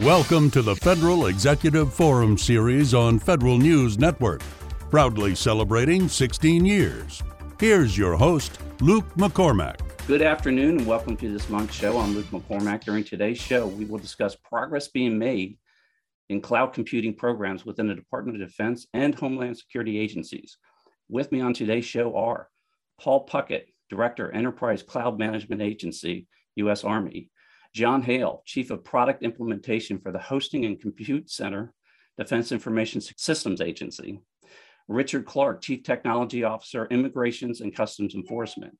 Welcome to the Federal Executive Forum series on Federal News Network, proudly celebrating 16 years. Here's your host, Luke McCormack. Good afternoon and welcome to this month's show. I'm Luke McCormack. During today's show, we will discuss progress being made in cloud computing programs within the Department of Defense and Homeland Security agencies. With me on today's show are Paul Puckett, Director, Enterprise Cloud Management Agency, U.S. Army, John Hale, Chief of Product Implementation for the Hosting and Compute Center, Defense Information Systems Agency. Richard Clark, Chief Technology Officer, Immigrations and Customs Enforcement.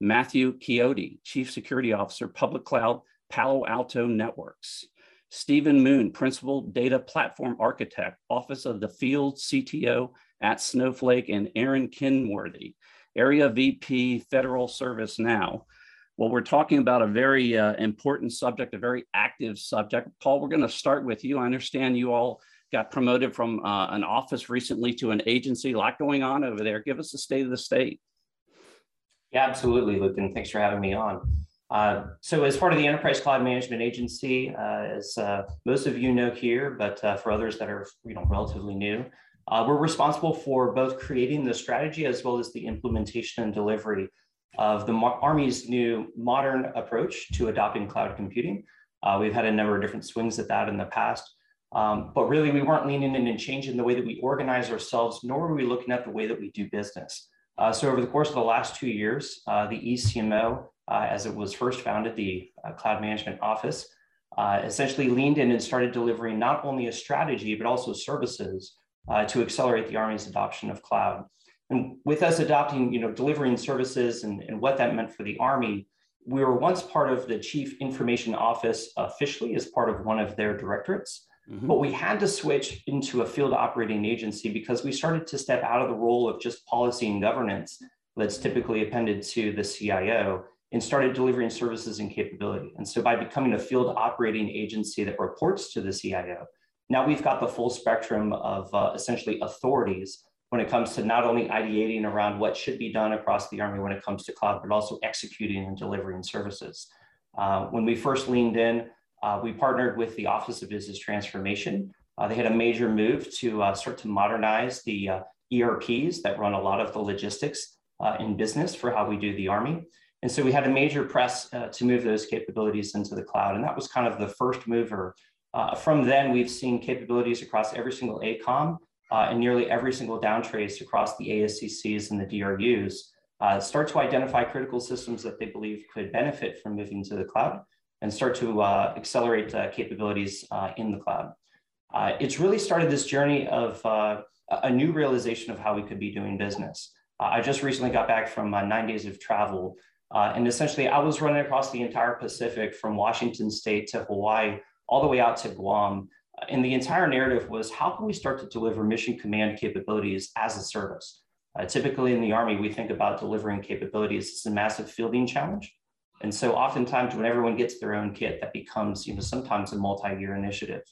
Matthew Chiodo, Chief Security Officer, Public Cloud, Palo Alto Networks. Stephen Moon, Principal Data Platform Architect, Office of the Field CTO at Snowflake, and Aaron Kenworthy, Area VP Federal ServiceNow, well, we're talking about a very uh, important subject, a very active subject. Paul, we're going to start with you. I understand you all got promoted from uh, an office recently to an agency. A lot going on over there. Give us the state of the state. Yeah, absolutely, Luke, and thanks for having me on. Uh, so, as part of the Enterprise Cloud Management Agency, uh, as uh, most of you know here, but uh, for others that are you know relatively new, we're responsible for both creating the strategy as well as the implementation and delivery of the Army's new modern approach to adopting cloud computing. Uh, we've had a number of different swings at that in the past, um, but really we weren't leaning in and changing the way that we organize ourselves, nor were we looking at the way that we do business. Uh, so over the course of the last two years, uh, the ECMO, uh, as it was first founded, the uh, Cloud Management Office, uh, essentially leaned in and started delivering not only a strategy, but also services to accelerate the Army's adoption of cloud. And with us adopting, you know, delivering services and, and what that meant for the Army, we were once part of the Chief Information Office officially as part of one of their directorates. Mm-hmm. But we had to switch into a field operating agency because we started to step out of the role of just policy and governance that's typically appended to the CIO and started delivering services and capability. And so by becoming a field operating agency that reports to the CIO, now we've got the full spectrum of uh, essentially authorities when it comes to not only ideating around what should be done across the Army when it comes to cloud, but also executing and delivering services. Uh, when we first leaned in, uh, we partnered with the Office of Business Transformation. Uh, they had a major move to uh, start to modernize the uh, ERPs that run a lot of the logistics uh, in business for how we do the Army. And so we had a major press to move those capabilities into the cloud. And that was kind of the first mover. from then, we've seen capabilities across every single ACOM uh, and nearly every single downtrace across the ASCCs and the DRUs uh, start to identify critical systems that they believe could benefit from moving to the cloud and start to uh, accelerate uh, capabilities uh, in the cloud. Uh, it's really started this journey of a new realization of how we could be doing business. I just recently got back from nine days of travel, and essentially I was running across the entire Pacific from Washington State to Hawaii, all the way out to Guam, and the entire narrative was how can we start to deliver mission command capabilities as a service? Uh, typically in the Army, we think about delivering capabilities as a massive fielding challenge. And so oftentimes when everyone gets their own kit, that becomes you know, sometimes a multi-year initiative.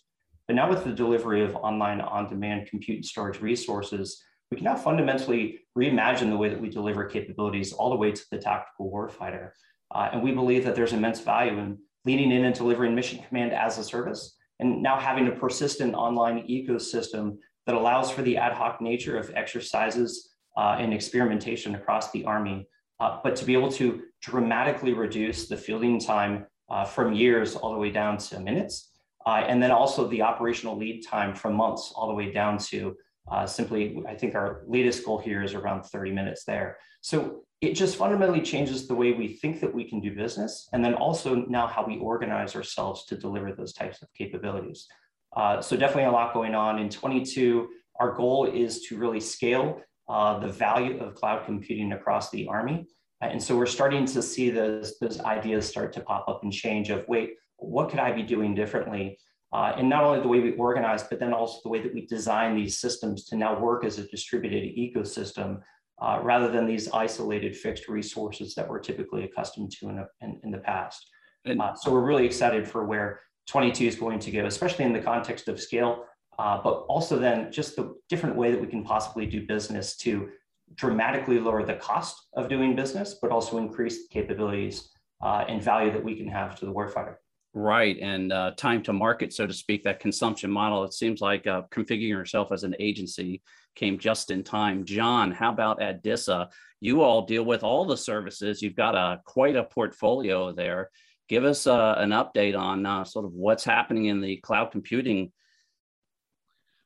But now with the delivery of online on-demand compute and storage resources, we can now fundamentally reimagine the way that we deliver capabilities all the way to the tactical warfighter. Uh, and we believe that there's immense value in leaning in and delivering mission command as a service and now having a persistent online ecosystem that allows for the ad hoc nature of exercises uh, and experimentation across the Army, uh, but to be able to dramatically reduce the fielding time uh, from years all the way down to minutes, uh, and then also the operational lead time from months all the way down to uh, simply, I think our latest goal here is around 30 minutes there. So it just fundamentally changes the way we think that we can do business, and then also now how we organize ourselves to deliver those types of capabilities. Uh, so definitely a lot going on. In 22, our goal is to really scale uh, the value of cloud computing across the Army. And so we're starting to see those, those ideas start to pop up and change of, wait, what could I be doing differently? Uh, and not only the way we organize, but then also the way that we design these systems to now work as a distributed ecosystem uh, rather than these isolated fixed resources that we're typically accustomed to in, a, in, in, the past. Uh, so we're really excited for where 22 is going to go, especially in the context of scale, uh, but also then just the different way that we can possibly do business to dramatically lower the cost of doing business, but also increase the capabilities uh, and value that we can have to the warfighter. Right. And uh, time to market, so to speak, that consumption model, it seems like uh, configuring yourself as an agency came just in time. John, how about at DISA? You all deal with all the services. You've got a quite a portfolio there. Give us uh, an update on uh, sort of what's happening in the cloud computing.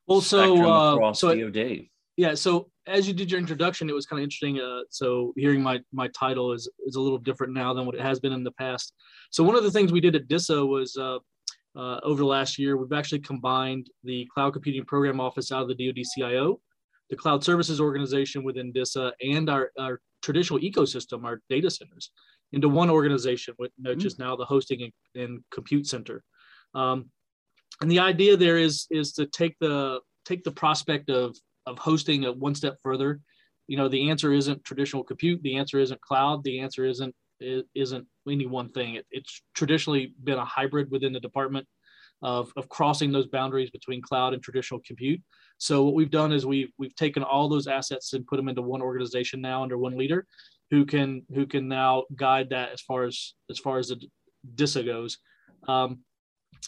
Well, so uh, across so DoD. Yeah, so as you did your introduction, it was kind of interesting. Uh, so hearing my my title is is a little different now than what it has been in the past. So one of the things we did at DISA was uh, uh, over the last year, we've actually combined the Cloud Computing Program Office out of the DoD CIO, the Cloud Services Organization within DISA, and our, our traditional ecosystem, our data centers, into one organization, which mm-hmm. is now the Hosting and, and Compute Center. Um, and the idea there is is to take the take the prospect of of hosting a one step further. You know, the answer isn't traditional compute. The answer isn't cloud. The answer isn't isn't any one thing. It, it's traditionally been a hybrid within the department of, of crossing those boundaries between cloud and traditional compute. So what we've done is we've we've taken all those assets and put them into one organization now under one leader, who can who can now guide that as far as as far as the DISA goes. Um,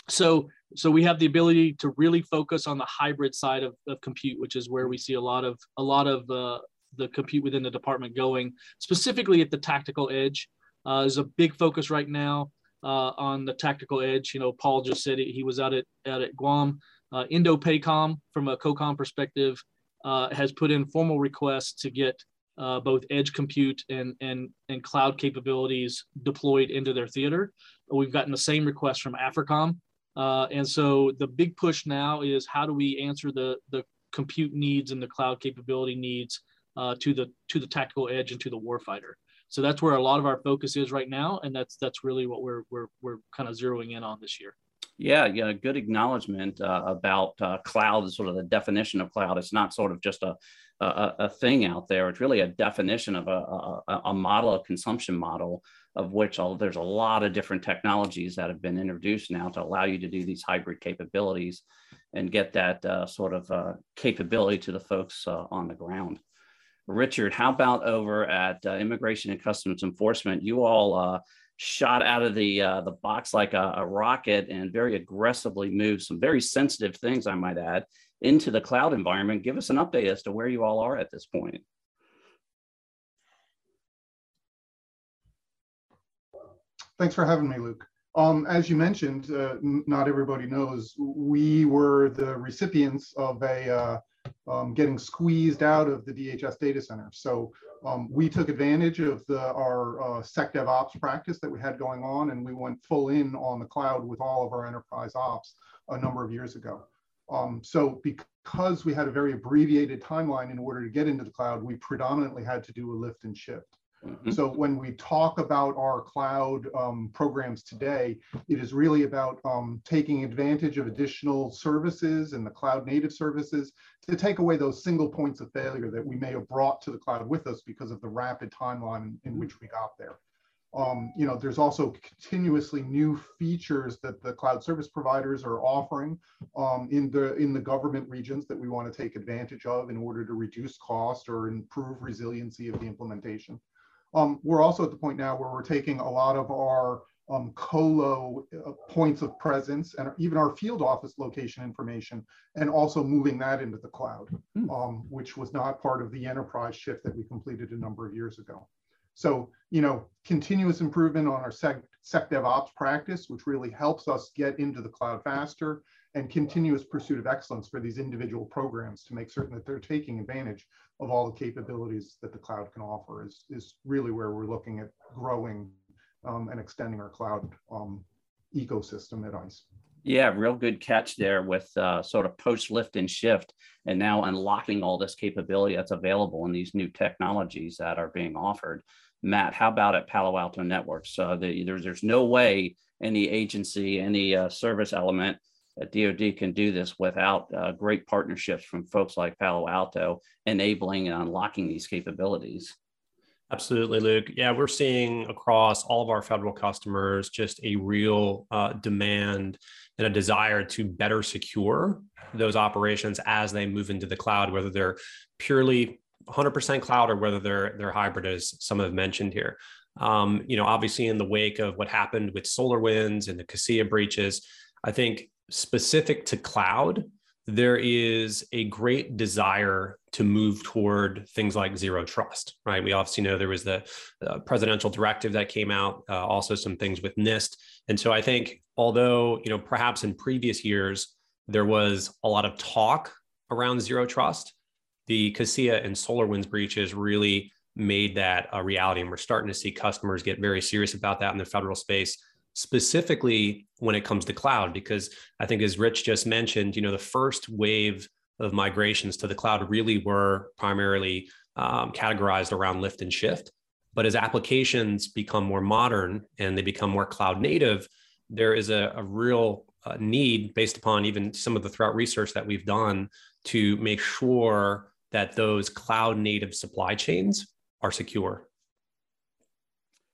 so so we have the ability to really focus on the hybrid side of, of compute, which is where we see a lot of a lot of uh, the compute within the department going, specifically at the tactical edge. Uh, is a big focus right now uh, on the tactical edge. You know, Paul just said he was out at, out at Guam. Uh, Indo-PACOM, from a COCOM perspective, uh, has put in formal requests to get uh, both edge compute and, and, and cloud capabilities deployed into their theater. We've gotten the same request from AFRICOM. Uh, and so the big push now is how do we answer the, the compute needs and the cloud capability needs uh, to the to the tactical edge and to the warfighter. So that's where a lot of our focus is right now, and that's that's really what we're we're we're kind of zeroing in on this year. Yeah, yeah, good acknowledgement uh, about uh, cloud, sort of the definition of cloud. It's not sort of just a, a, a thing out there. It's really a definition of a, a, a model, a consumption model, of which all, there's a lot of different technologies that have been introduced now to allow you to do these hybrid capabilities and get that uh, sort of uh, capability to the folks uh, on the ground. Richard, how about over at uh, Immigration and Customs Enforcement? You all uh, shot out of the uh, the box like a, a, rocket and very aggressively moved some very sensitive things, I might add, into the cloud environment. Give us an update as to where you all are at this point. Thanks for having me, Luke. Um, as you mentioned, uh, not everybody knows, we were the recipients of a uh, um, getting squeezed out of the DHS data center. So um, we took advantage of the, our uh, SecDevOps practice that we had going on, and we went full in on the cloud with all of our enterprise ops a number of years ago. Um, so because we had a very abbreviated timeline in order to get into the cloud, we predominantly had to do a lift and shift. Mm-hmm. So when we talk about our cloud um, programs today, it is really about um, taking advantage of additional services and the cloud native services to take away those single points of failure that we may have brought to the cloud with us because of the rapid timeline in mm-hmm. which we got there. Um, you know, there's also continuously new features that the cloud service providers are offering um, in the in the government regions that we want to take advantage of in order to reduce cost or improve resiliency of the implementation. Um, we're also at the point now where we're taking a lot of our um, colo uh, points of presence and even our field office location information and also moving that into the cloud, hmm. um, which was not part of the enterprise shift that we completed a number of years ago. So, you know, continuous improvement on our Sec, SecDevOps practice, which really helps us get into the cloud faster and continuous pursuit of excellence for these individual programs to make certain that they're taking advantage of all the capabilities that the cloud can offer is, is really where we're looking at growing um, and extending our cloud um, ecosystem at ICE. Yeah, real good catch there with uh, sort of post lift and shift, and now unlocking all this capability that's available in these new technologies that are being offered. Matt, how about at Palo Alto Networks? Uh, the, there's, no way any agency, any uh, service element at DoD can do this without uh, great partnerships from folks like Palo Alto, enabling and unlocking these capabilities. Absolutely, Luke. Yeah, we're seeing across all of our federal customers just a real uh, demand and a desire to better secure those operations as they move into the cloud, whether they're purely 100% cloud or whether they're they're hybrid, as some have mentioned here. Um, you know, obviously in the wake of what happened with SolarWinds and the Kaseya breaches, I think specific to cloud, there is a great desire to move toward things like zero trust, right? We obviously know there was the uh, presidential directive that came out, uh, also some things with NIST. And so I think, although, you know, perhaps in previous years, there was a lot of talk around zero trust, the Kaseya and SolarWinds breaches really made that a reality. And we're starting to see customers get very serious about that in the federal space specifically when it comes to cloud because i think as rich just mentioned you know the first wave of migrations to the cloud really were primarily um, categorized around lift and shift but as applications become more modern and they become more cloud native there is a, a real uh, need based upon even some of the throughout research that we've done to make sure that those cloud native supply chains are secure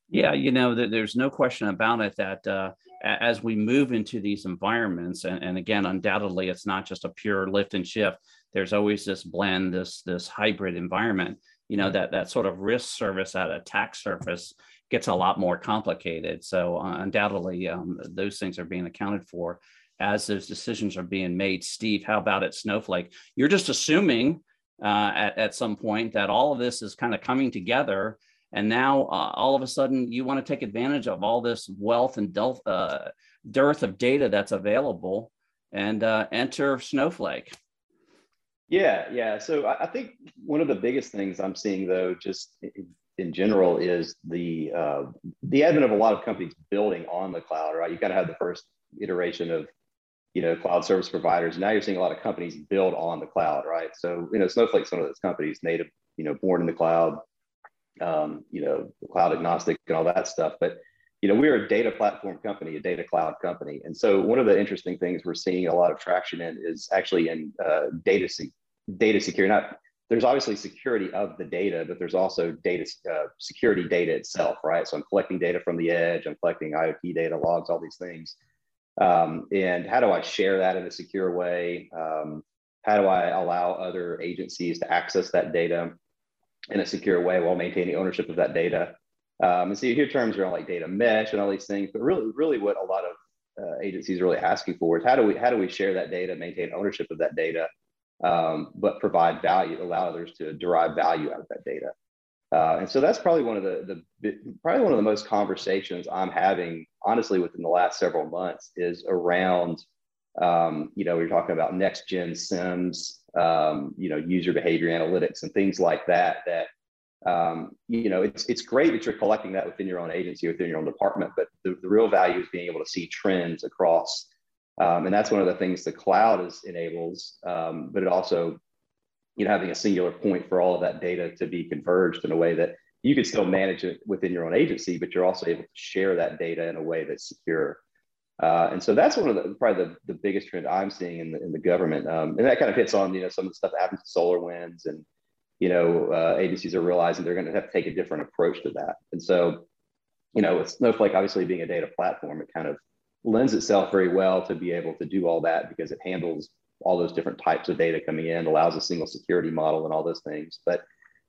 yeah, you know, there's no question about it that uh, as we move into these environments, and, and again, undoubtedly, it's not just a pure lift and shift. There's always this blend, this this hybrid environment. You know that that sort of risk service at attack surface gets a lot more complicated. So uh, undoubtedly, um, those things are being accounted for as those decisions are being made. Steve, how about at Snowflake? You're just assuming uh, at, at some point that all of this is kind of coming together and now uh, all of a sudden you want to take advantage of all this wealth and dearth, uh, dearth of data that's available and uh, enter Snowflake. Yeah, yeah. So I, I think one of the biggest things I'm seeing though, just in, in general, is the uh, the advent of a lot of companies building on the cloud. Right, you've got to have the first iteration of you know cloud service providers. Now you're seeing a lot of companies build on the cloud. Right, so you know Snowflake's one of those companies, native, you know, born in the cloud, um, you know, cloud agnostic and all that stuff. But you know, we're a data platform company, a data cloud company, and so one of the interesting things we're seeing a lot of traction in is actually in uh, data se- data security. Not there's obviously security of the data, but there's also data uh, security data itself, right? So I'm collecting data from the edge, I'm collecting IoT data, logs, all these things. Um, and how do I share that in a secure way? Um, how do I allow other agencies to access that data? in a secure way while maintaining ownership of that data. Um, and so you hear terms around like data mesh and all these things, but really, really what a lot of uh, agencies are really asking for is how do we how do we share that data, maintain ownership of that data, um, but provide value, allow others to derive value out of that data. Uh, and so that's probably one of the, the probably one of the most conversations I'm having, honestly, within the last several months is around, um, you know, we're talking about next gen SIEMs um, you know, user behavior analytics and things like that. That um, you know, it's it's great that you're collecting that within your own agency, within your own department, but the, the real value is being able to see trends across. Um, and that's one of the things the cloud is enables, um, but it also, you know, having a singular point for all of that data to be converged in a way that you could still manage it within your own agency, but you're also able to share that data in a way that's secure. Uh, and so that's one of the probably the, the biggest trend I'm seeing in the, in the government. Um, and that kind of hits on, you know, some of the stuff that happens to SolarWinds and, you know, uh, agencies are realizing they're going to have to take a different approach to that. And so, you know, with Snowflake obviously being a data platform, it kind of lends itself very well to be able to do all that because it handles all those different types of data coming in, allows a single security model and all those things. But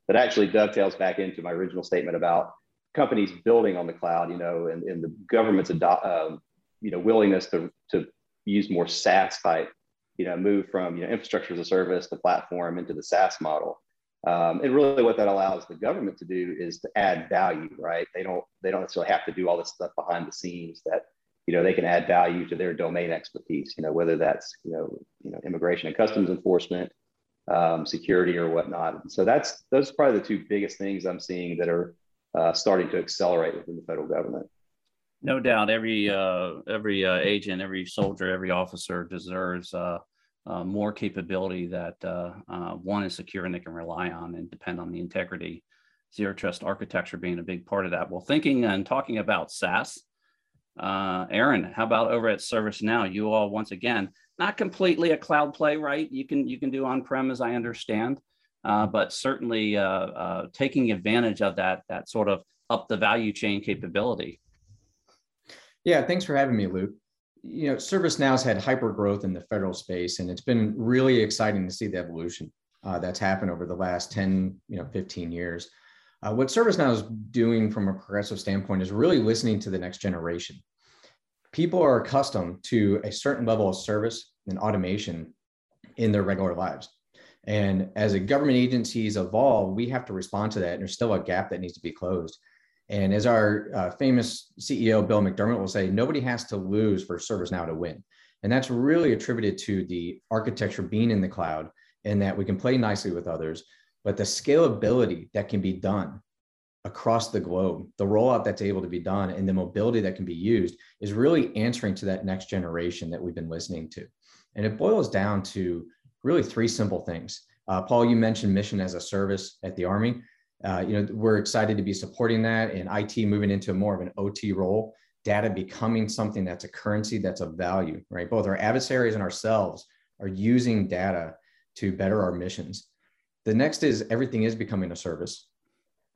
that actually dovetails back into my original statement about companies building on the cloud, you know, and, and the government's um, you know willingness to to use more SaaS type, you know, move from you know infrastructure as a service to platform into the SaaS model. Um, and really, what that allows the government to do is to add value, right? They don't they don't necessarily have to do all this stuff behind the scenes. That you know they can add value to their domain expertise. You know, whether that's you know you know immigration and customs enforcement, um, security or whatnot. So that's those are probably the two biggest things I'm seeing that are uh, starting to accelerate within the federal government. No doubt, every uh, every uh, agent, every soldier, every officer deserves uh, uh more capability that uh, one is secure and they can rely on and depend on the integrity. Zero trust architecture being a big part of that. Well, thinking and talking about SaaS, Aaron, how about over at ServiceNow? You all once again not completely a cloud play, right? You can you can do on prem, as I understand, but certainly taking advantage of that that sort of up the value chain capability. Yeah, thanks for having me, Luke. You know, ServiceNow's had hyper growth in the federal space, and it's been really exciting to see the evolution uh, that's happened over the last 10, you know, 15 years. Uh, what ServiceNow is doing from a progressive standpoint is really listening to the next generation. People are accustomed to a certain level of service and automation in their regular lives. And as a government agencies evolve, we have to respond to that. And there's still a gap that needs to be closed. And as our uh, famous CEO, Bill McDermott, will say, nobody has to lose for ServiceNow to win. And that's really attributed to the architecture being in the cloud and that we can play nicely with others. But the scalability that can be done across the globe, the rollout that's able to be done, and the mobility that can be used is really answering to that next generation that we've been listening to. And it boils down to really three simple things. Uh, Paul, you mentioned mission as a service at the Army. Uh, you know, we're excited to be supporting that and IT moving into more of an OT role, data becoming something that's a currency that's of value, right? Both our adversaries and ourselves are using data to better our missions. The next is everything is becoming a service,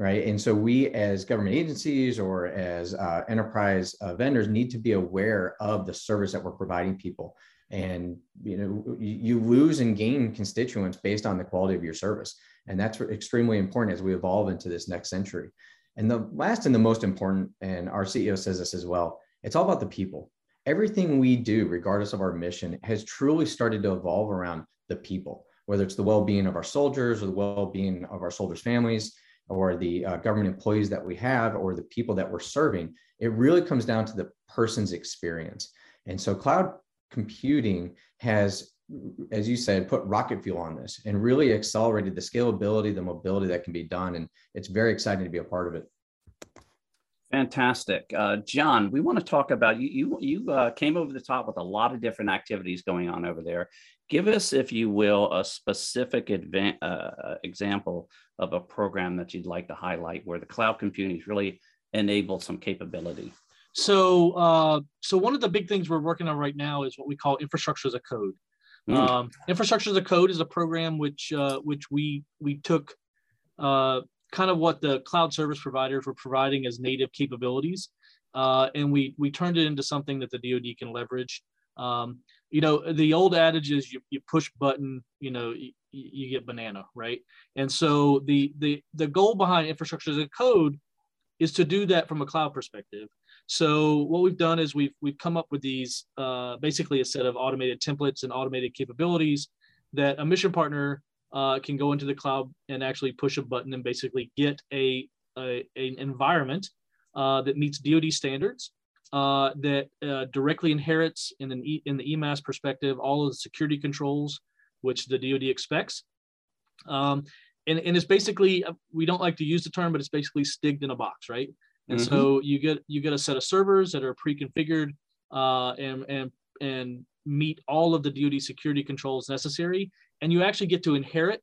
right? And so we as government agencies or as uh, enterprise uh, vendors need to be aware of the service that we're providing people. And you know you lose and gain constituents based on the quality of your service. And that's extremely important as we evolve into this next century. And the last and the most important and our ceo says this as well it's all about the people. Everything we do regardless of our mission has truly started to evolve around the people whether it's the well-being of our soldiers or the well-being of our soldiers families or the uh, government employees that we have or the people that we're serving it really comes down to the person's experience. And so cloud computing has as you said put rocket fuel on this and really accelerated the scalability the mobility that can be done and it's very exciting to be a part of it. Fantastic. Uh, john we want to talk about you you, you uh, came over the top with a lot of different activities going on over there give us if you will a specific adva- uh, example of a program that you'd like to highlight where the cloud computing has really enabled some capability so, uh, so one of the big things we're working on right now is what we call infrastructure as a code. Mm. Um, infrastructure as a code is a program which uh, which we we took uh, kind of what the cloud service providers were providing as native capabilities, uh, and we we turned it into something that the DoD can leverage. Um, you know, the old adage is you, you push button, you know, you, you get banana, right? And so the the the goal behind infrastructure as a code is to do that from a cloud perspective. So what we've done is we've we've come up with these uh, basically a set of automated templates and automated capabilities that a mission partner uh, can go into the cloud and actually push a button and basically get a, a an environment uh, that meets DoD standards uh, that uh, directly inherits in an e, in the eMASS perspective all of the security controls which the DoD expects. Um, and, and it's basically we don't like to use the term, but it's basically stigged in a box, right? And mm-hmm. so you get you get a set of servers that are pre-configured uh, and and and meet all of the DoD security controls necessary, and you actually get to inherit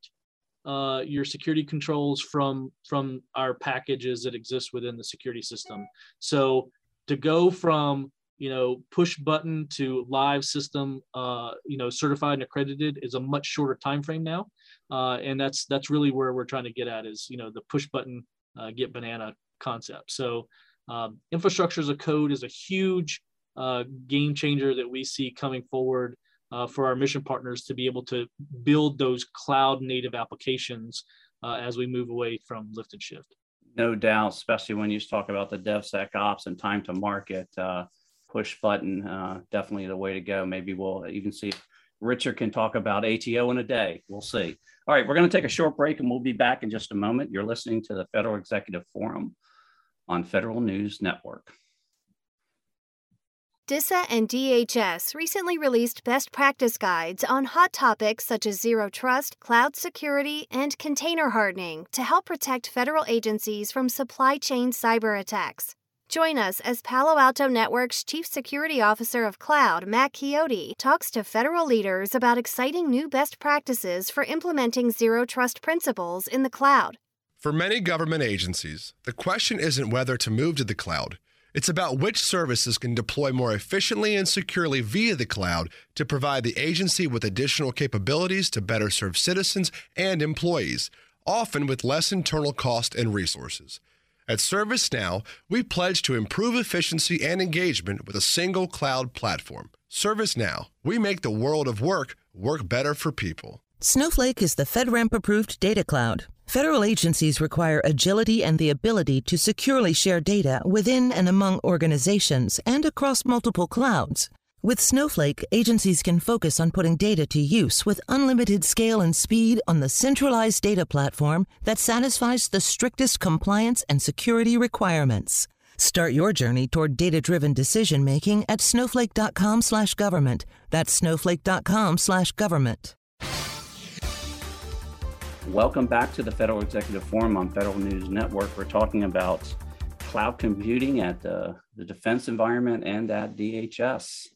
uh, your security controls from from our packages that exist within the security system. So to go from you know push button to live system uh, you know certified and accredited is a much shorter time frame now uh, and that's that's really where we're trying to get at is you know the push button uh, get banana concept. So um, infrastructure as a code is a huge uh, game changer that we see coming forward uh, for our mission partners to be able to build those cloud native applications uh, as we move away from lift and shift. No doubt, especially when you talk about the DevSecOps and time to market, uh, push button, uh, definitely the way to go. Maybe we'll even see if Richard can talk about ATO in a day. We'll see. All right, we're going to take a short break and we'll be back in just a moment. You're listening to the Federal Executive Forum on Federal News Network. DISA and DHS recently released best practice guides on hot topics such as zero trust, cloud security, and container hardening to help protect federal agencies from supply chain cyber attacks. Join us as Palo Alto Network's Chief Security Officer of Cloud, Matt Chiodo, talks to federal leaders about exciting new best practices for implementing zero trust principles in the cloud. For many government agencies, the question isn't whether to move to the cloud. It's about which services can deploy more efficiently and securely via the cloud to provide the agency with additional capabilities to better serve citizens and employees, often with less internal cost and resources. At ServiceNow, we pledge to improve efficiency and engagement with a single cloud platform. ServiceNow, we make the world of work work better for people. Snowflake is the FedRAMP approved data cloud Federal agencies require agility and the ability to securely share data within and among organizations and across multiple clouds. With Snowflake, agencies can focus on putting data to use with unlimited scale and speed on the centralized data platform that satisfies the strictest compliance and security requirements. Start your journey toward data-driven decision making at snowflake.com/government. That's snowflake.com/government. Welcome back to the Federal Executive Forum on Federal News Network. We're talking about cloud computing at uh, the defense environment and at DHS.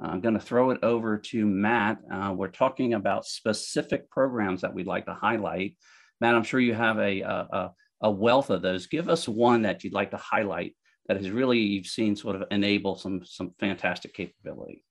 I'm going to throw it over to Matt. Uh, we're talking about specific programs that we'd like to highlight. Matt, I'm sure you have a, a, a wealth of those. Give us one that you'd like to highlight that has really you've seen sort of enable some some fantastic capability.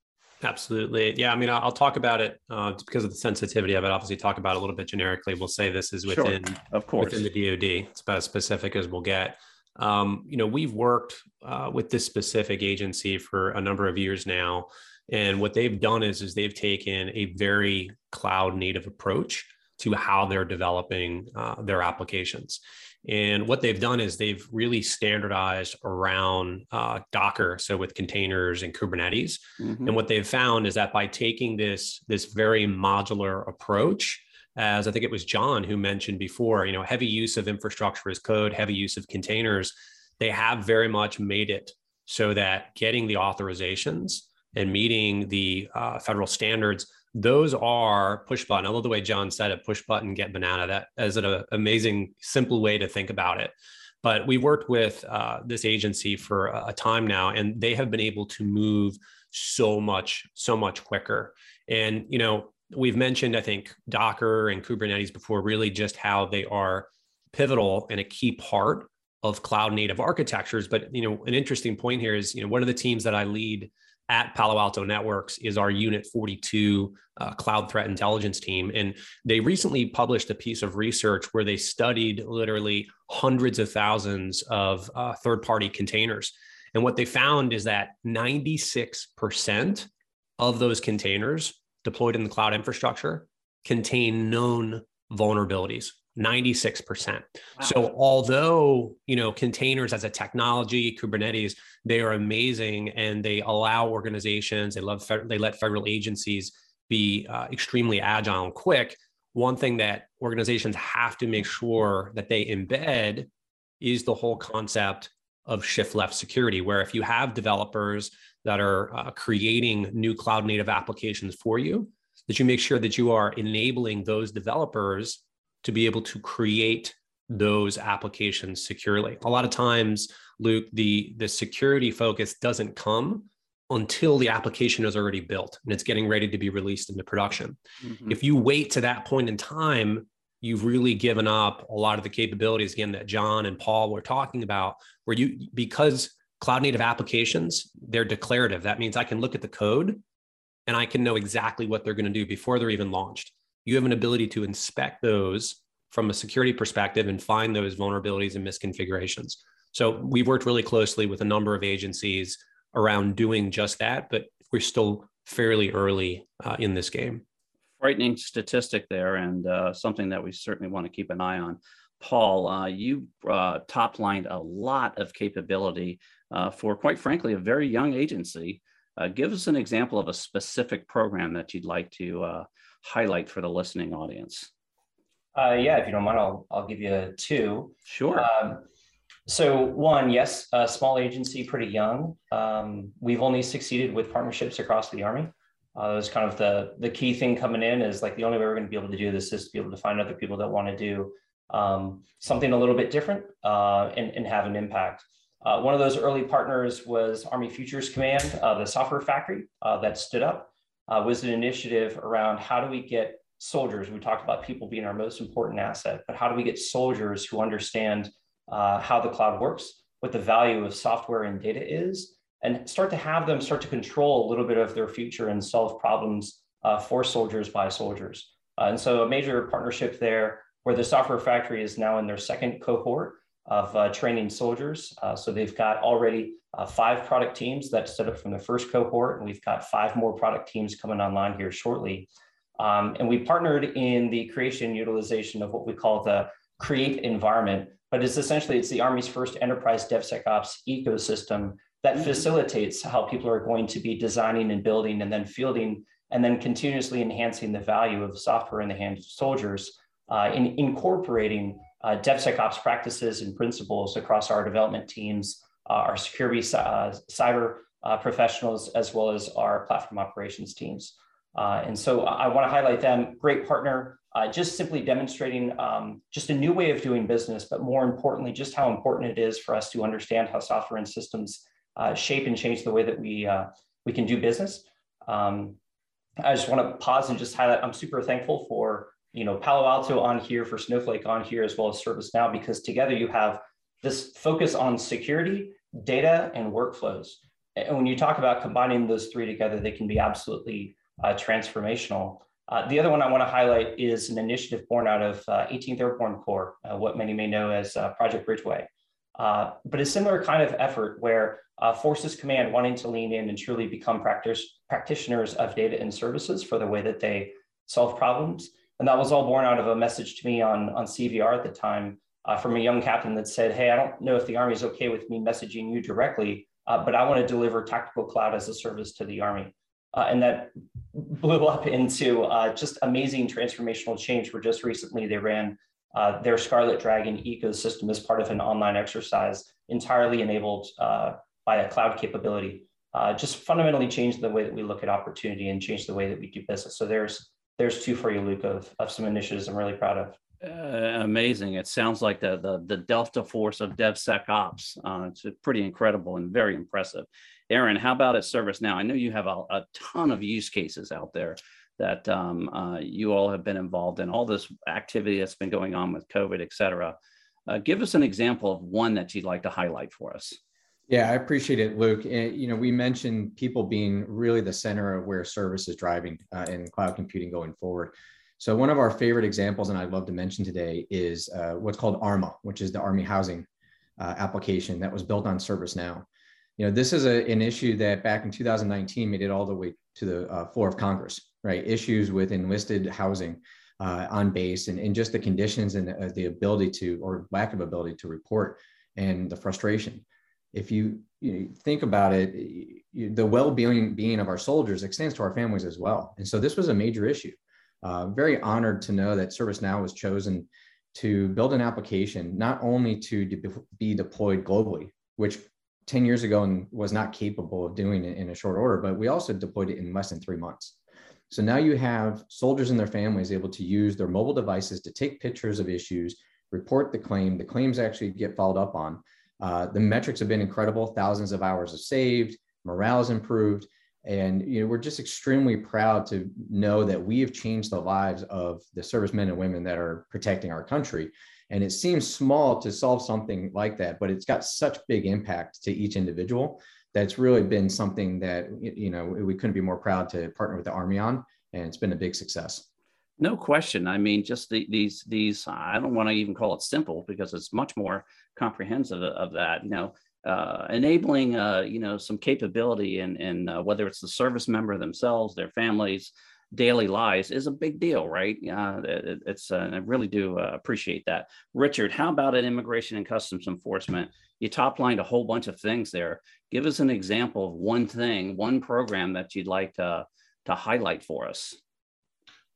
Absolutely. Yeah. I mean, I'll talk about it uh, because of the sensitivity of it. Obviously, talk about it a little bit generically. We'll say this is within, sure, of course, within the DoD. It's about as specific as we'll get. Um, you know, we've worked uh, with this specific agency for a number of years now, and what they've done is, is they've taken a very cloud native approach to how they're developing uh, their applications. And what they've done is they've really standardized around uh, Docker, so with containers and Kubernetes. Mm-hmm. And what they've found is that by taking this this very modular approach, as I think it was John who mentioned before, you know, heavy use of infrastructure as code, heavy use of containers, they have very much made it so that getting the authorizations and meeting the uh, federal standards those are push button. I love the way John said it push button, get banana. That is an amazing, simple way to think about it. But we worked with uh, this agency for a time now, and they have been able to move so much, so much quicker. And, you know, we've mentioned, I think, Docker and Kubernetes before, really just how they are pivotal and a key part of cloud native architectures. But, you know, an interesting point here is, you know, one of the teams that I lead at Palo Alto Networks is our Unit 42 uh, cloud threat intelligence team. And they recently published a piece of research where they studied literally hundreds of thousands of uh, third party containers. And what they found is that 96% of those containers deployed in the cloud infrastructure contain known vulnerabilities. 96%. Wow. So although, you know, containers as a technology, Kubernetes, they are amazing and they allow organizations, they love they let federal agencies be uh, extremely agile and quick. One thing that organizations have to make sure that they embed is the whole concept of shift left security, where if you have developers that are uh, creating new cloud native applications for you, that you make sure that you are enabling those developers to be able to create those applications securely. A lot of times, Luke, the, the security focus doesn't come until the application is already built and it's getting ready to be released into production. Mm-hmm. If you wait to that point in time, you've really given up a lot of the capabilities again that John and Paul were talking about, where you because cloud native applications, they're declarative. That means I can look at the code and I can know exactly what they're going to do before they're even launched you have an ability to inspect those from a security perspective and find those vulnerabilities and misconfigurations. So we've worked really closely with a number of agencies around doing just that, but we're still fairly early uh, in this game. Frightening statistic there, and uh, something that we certainly want to keep an eye on. Paul, uh, you uh, top lined a lot of capability uh, for, quite frankly, a very young agency. Uh, give us an example of a specific program that you'd like to highlight for the listening audience? Uh, yeah, if you don't mind, I'll, I'll give you two. Sure. Um, so one, yes, a small agency, pretty young. Um, we've only succeeded with partnerships across the Army. Uh, that was kind of the, the key thing coming in is like the only way we're going to be able to do this is to be able to find other people that want to do um, something a little bit different uh, and, and have an impact. Uh, one of those early partners was Army Futures Command, uh, the software factory uh, that stood up uh, was an initiative around how do we get soldiers, we talked about people being our most important asset, but how do we get soldiers who understand uh, how the cloud works, what the value of software and data is, and start to have them start to control a little bit of their future and solve problems uh, for soldiers by soldiers. Uh, and so a major partnership there where the software factory is now in their second cohort of uh, training soldiers. Uh, so they've got already uh, five product teams that stood up from the first cohort, and we've got five more product teams coming online here shortly. Um, and we partnered in the creation and utilization of what we call the create environment, but it's essentially it's the Army's first enterprise DevSecOps ecosystem that mm-hmm. facilitates how people are going to be designing and building and then fielding and then continuously enhancing the value of software in the hands of soldiers uh, in incorporating uh, DevSecOps practices and principles across our development teams, our security uh, cyber uh, professionals, as well as our platform operations teams. Uh, and so I want to highlight them, great partner, just simply demonstrating um, just a new way of doing business, but more importantly, just how important it is for us to understand how software and systems shape and change the way that we, we can do business. Um, I just want to pause and just highlight, I'm super thankful for you know, Palo Alto on here, for Snowflake on here, as well as ServiceNow, because together you have this focus on security, data, and workflows. And when you talk about combining those three together, they can be absolutely uh, transformational. Uh, the other one I want to highlight is an initiative born out of uh, 18th Airborne Corps, uh, what many may know as uh, Project Ridgway. Uh, but a similar kind of effort where Forces Command wanting to lean in and truly become practice, practitioners of data and services for the way that they solve problems and that was all born out of a message to me on, on CVR at the time uh, from a young captain that said, Hey, I don't know if the Army is okay with me messaging you directly, uh, but I want to deliver tactical cloud as a service to the Army. Uh, and that blew up into uh, just amazing transformational change where just recently they ran uh, their Scarlet Dragon ecosystem as part of an online exercise entirely enabled uh, by a cloud capability. just fundamentally changed the way that we look at opportunity and change the way that we do business. So there's there's two for you, Luke, of, of some initiatives I'm really proud of. Uh, amazing. It sounds like the, the, the Delta force of DevSecOps. Uh, it's pretty incredible and very impressive. Aaron, how about at ServiceNow? I know you have a, a ton of use cases out there that um, uh, you all have been involved in, all this activity that's been going on with COVID, et cetera. Uh, give us an example of one that you'd like to highlight for us. Yeah, I appreciate it, Luke. you know, we mentioned people being really the center of where service is driving uh, in cloud computing going forward. So one of our favorite examples, and I'd love to mention today, is uh, what's called ARMA, which is the Army Housing uh, application that was built on ServiceNow. You know, this is a, an issue that back in 2019 made it all the way to the uh, floor of Congress, right? Issues with enlisted housing uh, on base and, and just the conditions and the, the ability to, or lack of ability to report and the frustration if you, you know, think about it, you, the well-being being of our soldiers extends to our families as well. And so this was a major issue. Uh, very honored to know that ServiceNow was chosen to build an application not only to de- be deployed globally, which 10 years ago was not capable of doing it in a short order, but we also deployed it in less than three months. So now you have soldiers and their families able to use their mobile devices to take pictures of issues, report the claim. The claims actually get followed up on. Uh, the metrics have been incredible. Thousands of hours are saved, morale is improved, and you know we're just extremely proud to know that we have changed the lives of the servicemen and women that are protecting our country. And it seems small to solve something like that, but it's got such big impact to each individual that's really been something that you know we couldn't be more proud to partner with the Army on, and it's been a big success. No question. I mean, just the, these these I don't want to even call it simple because it's much more comprehensive of that. You know, uh, enabling uh, you know some capability in in uh, whether it's the service member themselves, their families, daily lives is a big deal, right? Uh, it, it's uh, I really do uh, appreciate that. Richard, how about an immigration and customs enforcement? You top lined a whole bunch of things there. Give us an example of one thing, one program that you'd like to to highlight for us.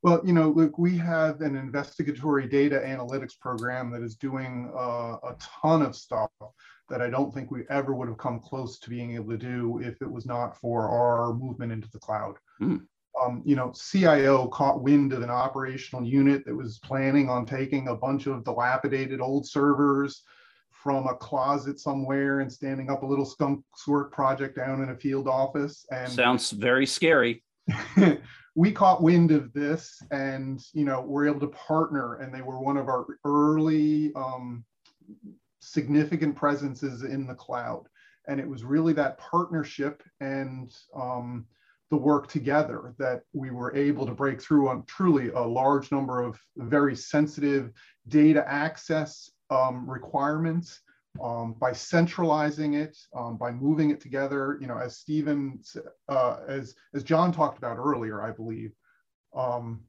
Well, you know, Luke, we have an investigatory data analytics program that is doing uh, a ton of stuff that I don't think we ever would have come close to being able to do if it was not for our movement into the cloud. Mm. Um, you know, CIO caught wind of an operational unit that was planning on taking a bunch of dilapidated old servers from a closet somewhere and standing up a little skunks work project down in a field office. And sounds very scary. we caught wind of this and you know we're able to partner and they were one of our early um, significant presences in the cloud. And it was really that partnership and um, the work together that we were able to break through on truly a large number of very sensitive data access um, requirements um, by centralizing it, um, by moving it together, you know, as Stephen, uh, as, as John talked about earlier, I believe, um,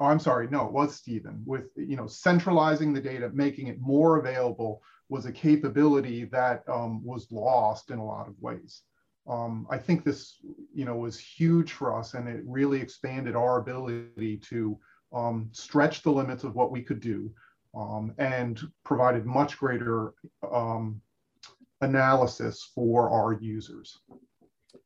oh, I'm sorry, no, it was Stephen, with, you know, centralizing the data, making it more available was a capability that um, was lost in a lot of ways. Um, I think this, you know, was huge for us and it really expanded our ability to um, stretch the limits of what we could do um, and provided much greater um, analysis for our users.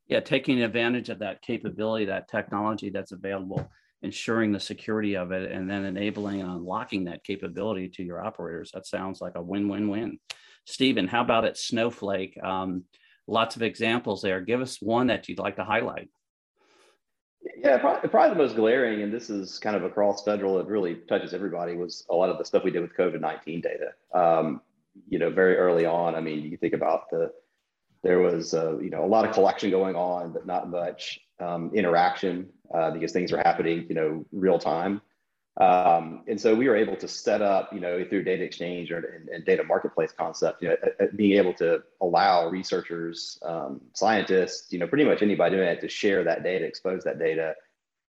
Yeah, taking advantage of that capability, that technology that's available, ensuring the security of it, and then enabling and unlocking that capability to your operators. That sounds like a win-win-win. Stephen, how about at Snowflake? Um, lots of examples there. Give us one that you'd like to highlight. Yeah, probably, probably, the most glaring, and this is kind of across federal, it really touches everybody, was a lot of the stuff we did with COVID 19 data. Um, you know, very early on, I mean, you think about the, there was, uh, you know, a lot of collection going on, but not much um, interaction uh, because things are happening, you know, real time. Um, and so we were able to set up, you know, through data exchange or, and, and data marketplace concept, you know, being able to allow researchers, um, scientists, you know, pretty much anybody doing it to share that data, expose that data,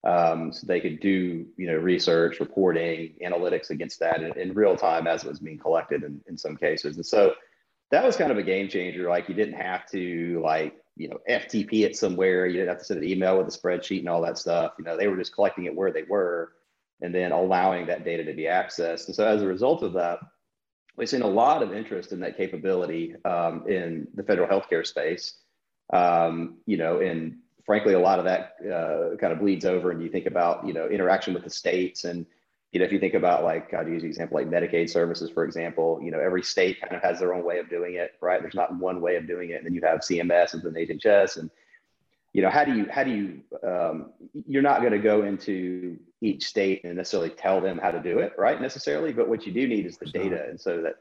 um, so they could do, you know, research, reporting, analytics against that in, in real time as it was being collected in, in some cases. And so that was kind of a game changer. Like you didn't have to like, you know, FTP it somewhere. You didn't have to send an email with a spreadsheet and all that stuff. You know, they were just collecting it where they were and then allowing that data to be accessed. And so as a result of that, we've seen a lot of interest in that capability um, in the federal healthcare space. Um, you know, and frankly, a lot of that uh, kind of bleeds over and you think about, you know, interaction with the states. And, you know, if you think about like, I'd use an example like Medicaid services, for example, you know, every state kind of has their own way of doing it, right? There's not one way of doing it. And then you have CMS and then HHS and, you know, how do you, how do you, um, you're not going to go into each state and necessarily tell them how to do it, right? Necessarily, but what you do need is the data, and so that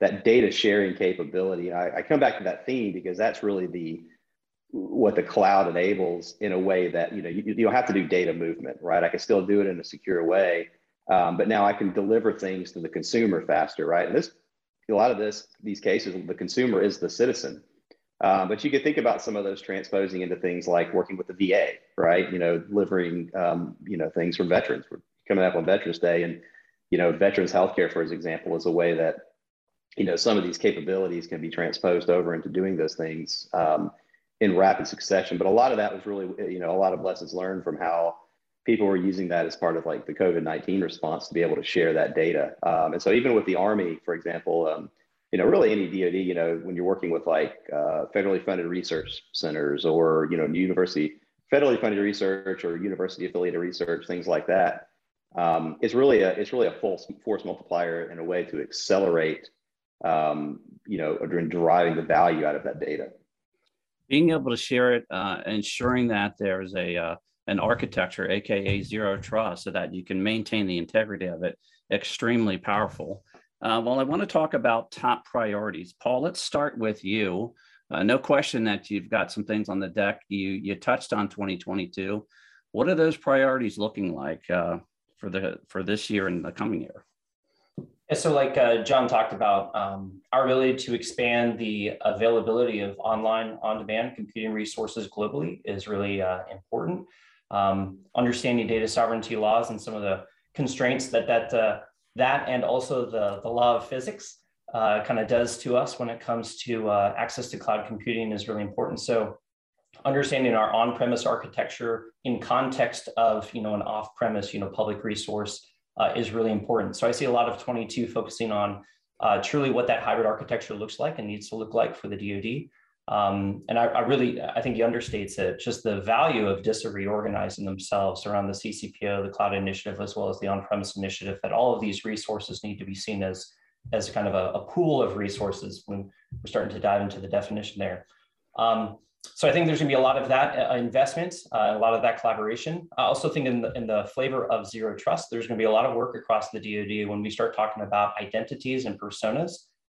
that data sharing capability. I, I come back to that theme because that's really the what the cloud enables in a way that you know you, you don't have to do data movement, right? I can still do it in a secure way, um, but now I can deliver things to the consumer faster, right? And this a lot of this these cases the consumer is the citizen um, but you could think about some of those transposing into things like working with the VA, right? You know, delivering, um, you know, things for veterans. We're coming up on Veterans Day, and you know, veterans healthcare, for example, is a way that you know some of these capabilities can be transposed over into doing those things um, in rapid succession. But a lot of that was really, you know, a lot of lessons learned from how people were using that as part of like the COVID nineteen response to be able to share that data. Um, and so even with the Army, for example um, you know, really any DoD, you know, when you're working with like uh, federally funded research centers or you know, university federally funded research or university affiliated research, things like that, um, it's really a it's really a full force multiplier in a way to accelerate, um, you know, deriving the value out of that data. Being able to share it, uh, ensuring that there's a uh, an architecture, aka zero trust, so that you can maintain the integrity of it, extremely powerful. Uh, well, I want to talk about top priorities. Paul, let's start with you. Uh, no question that you've got some things on the deck. You you touched on 2022. What are those priorities looking like uh, for the for this year and the coming year? So like uh, John talked about, um, our ability to expand the availability of online on-demand computing resources globally is really uh, important. Um, understanding data sovereignty laws and some of the constraints that that uh, that and also the, the law of physics uh, kind of does to us when it comes to uh, access to cloud computing is really important. So understanding our on-premise architecture in context of you know an off-premise you know public resource uh, is really important. So I see a lot of 22 focusing on uh, truly what that hybrid architecture looks like and needs to look like for the DoD. Um, and I, I, really, I think he understates it, just the value of DISA reorganizing themselves around the CCPO, the cloud initiative, as well as the on-premise initiative, that all of these resources need to be seen as, as kind of a, a pool of resources when we're starting to dive into the definition there. Um, so I think there's gonna be a lot of that uh, investment, uh, a lot of that collaboration. I also think in the, in the flavor of zero trust, there's gonna be a lot of work across the DoD when we start talking about identities and personas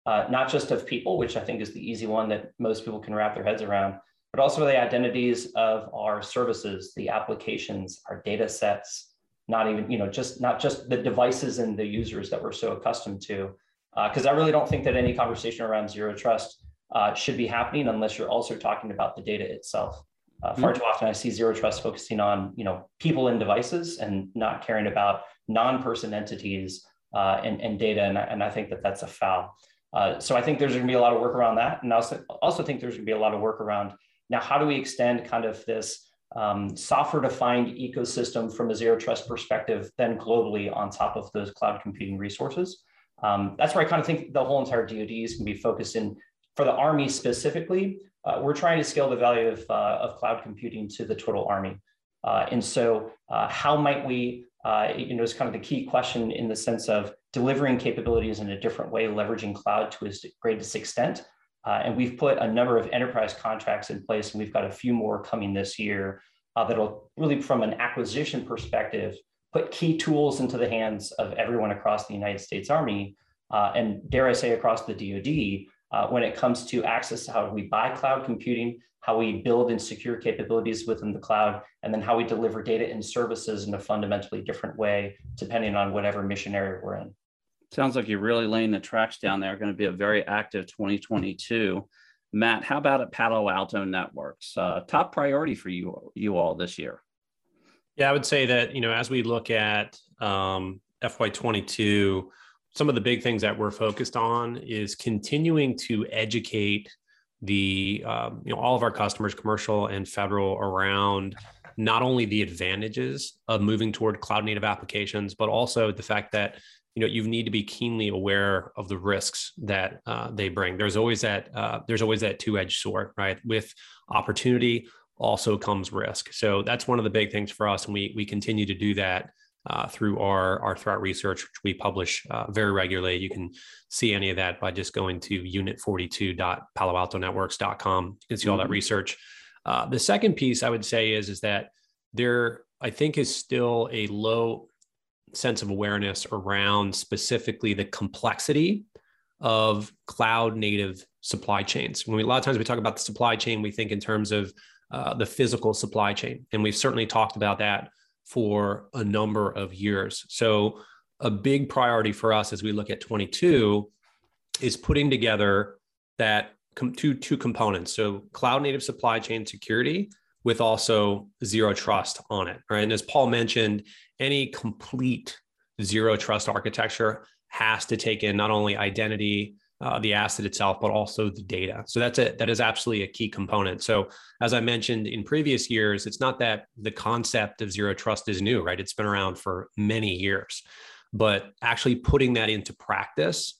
uh, not just of people, which I think is the easy one that most people can wrap their heads around, but also the identities of our services, the applications, our data sets, not even, you know, just not just the devices and the users that we're so accustomed to. Because uh, I really don't think that any conversation around zero trust uh, should be happening unless you're also talking about the data itself. Uh, far mm-hmm. too often, I see zero trust focusing on you know people and devices and not caring about non-person entities uh, and, and, data, and, and, I think that that's a foul. Uh, so I think there's going to be a lot of work around that, and I also also think there's going to be a lot of work around now how do we extend kind of this um, software-defined ecosystem from a zero trust perspective, then globally on top of those cloud computing resources. Um, that's where I kind of think the whole entire DoD is going to be focused in for the Army specifically uh, we're trying to scale the value of, uh, of cloud computing to the total army. Uh, and so uh, how might we, uh, you know, is kind of the key question in the sense of delivering capabilities in a different way, leveraging cloud to its greatest extent. Uh, and we've put a number of enterprise contracts in place, and we've got a few more coming this year that'll really, from an acquisition perspective, put key tools into the hands of everyone across the United States Army, and dare I say across the DoD, uh, when it comes to access to how we buy cloud computing, how we build and secure capabilities within the cloud, and then how we deliver data and services in a fundamentally different way, depending on whatever mission area we're in. Sounds like you're really laying the tracks down there. Going to be a very active 2022. Matt, how about at Palo Alto Networks? Uh, top priority for you you all this year? Yeah, I would say that you know as we look at um, FY22 some of the big things that we're focused on is continuing to educate the um, you know all of our customers commercial and federal around not only the advantages of moving toward cloud native applications but also the fact that you know you need to be keenly aware of the risks that uh, they bring there's always that uh, there's always that two-edged sword right with opportunity also comes risk so that's one of the big things for us and we we continue to do that uh, through our, our threat research, which we publish uh, very regularly. You can see any of that by just going to unit42.paloaltonetworks.com. You can see all that mm-hmm. research. Uh, the second piece I would say is, is that there, I think, is still a low sense of awareness around specifically the complexity of cloud native supply chains. When we, a lot of times we talk about the supply chain, we think in terms of uh, the physical supply chain. And we've certainly talked about that for a number of years. So, a big priority for us as we look at 22 is putting together that com- two, two components. So, cloud native supply chain security with also zero trust on it. Right. And as Paul mentioned, any complete zero trust architecture has to take in not only identity, uh, the asset itself, but also the data. So that's it. That is absolutely a key component. So as I mentioned in previous years, it's not that the concept of zero trust is new, right? It's been around for many years, but actually putting that into practice,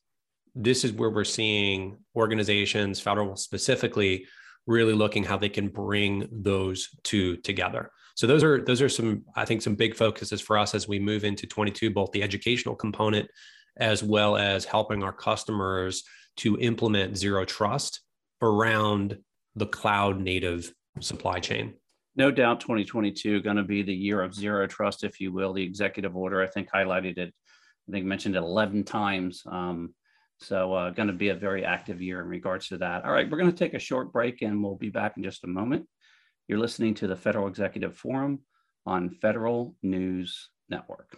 this is where we're seeing organizations, federal specifically, really looking how they can bring those two together. So those are those are some I think some big focuses for us as we move into 22, both the educational component as well as helping our customers to implement zero trust around the cloud native supply chain. No doubt 2022 going to be the year of zero trust, if you will. The executive order, I think, highlighted it, I think mentioned it 11 times. Um, so, uh, going to be a very active year in regards to that. All right, we're going to take a short break and we'll be back in just a moment. You're listening to the Federal Executive Forum on Federal News Network.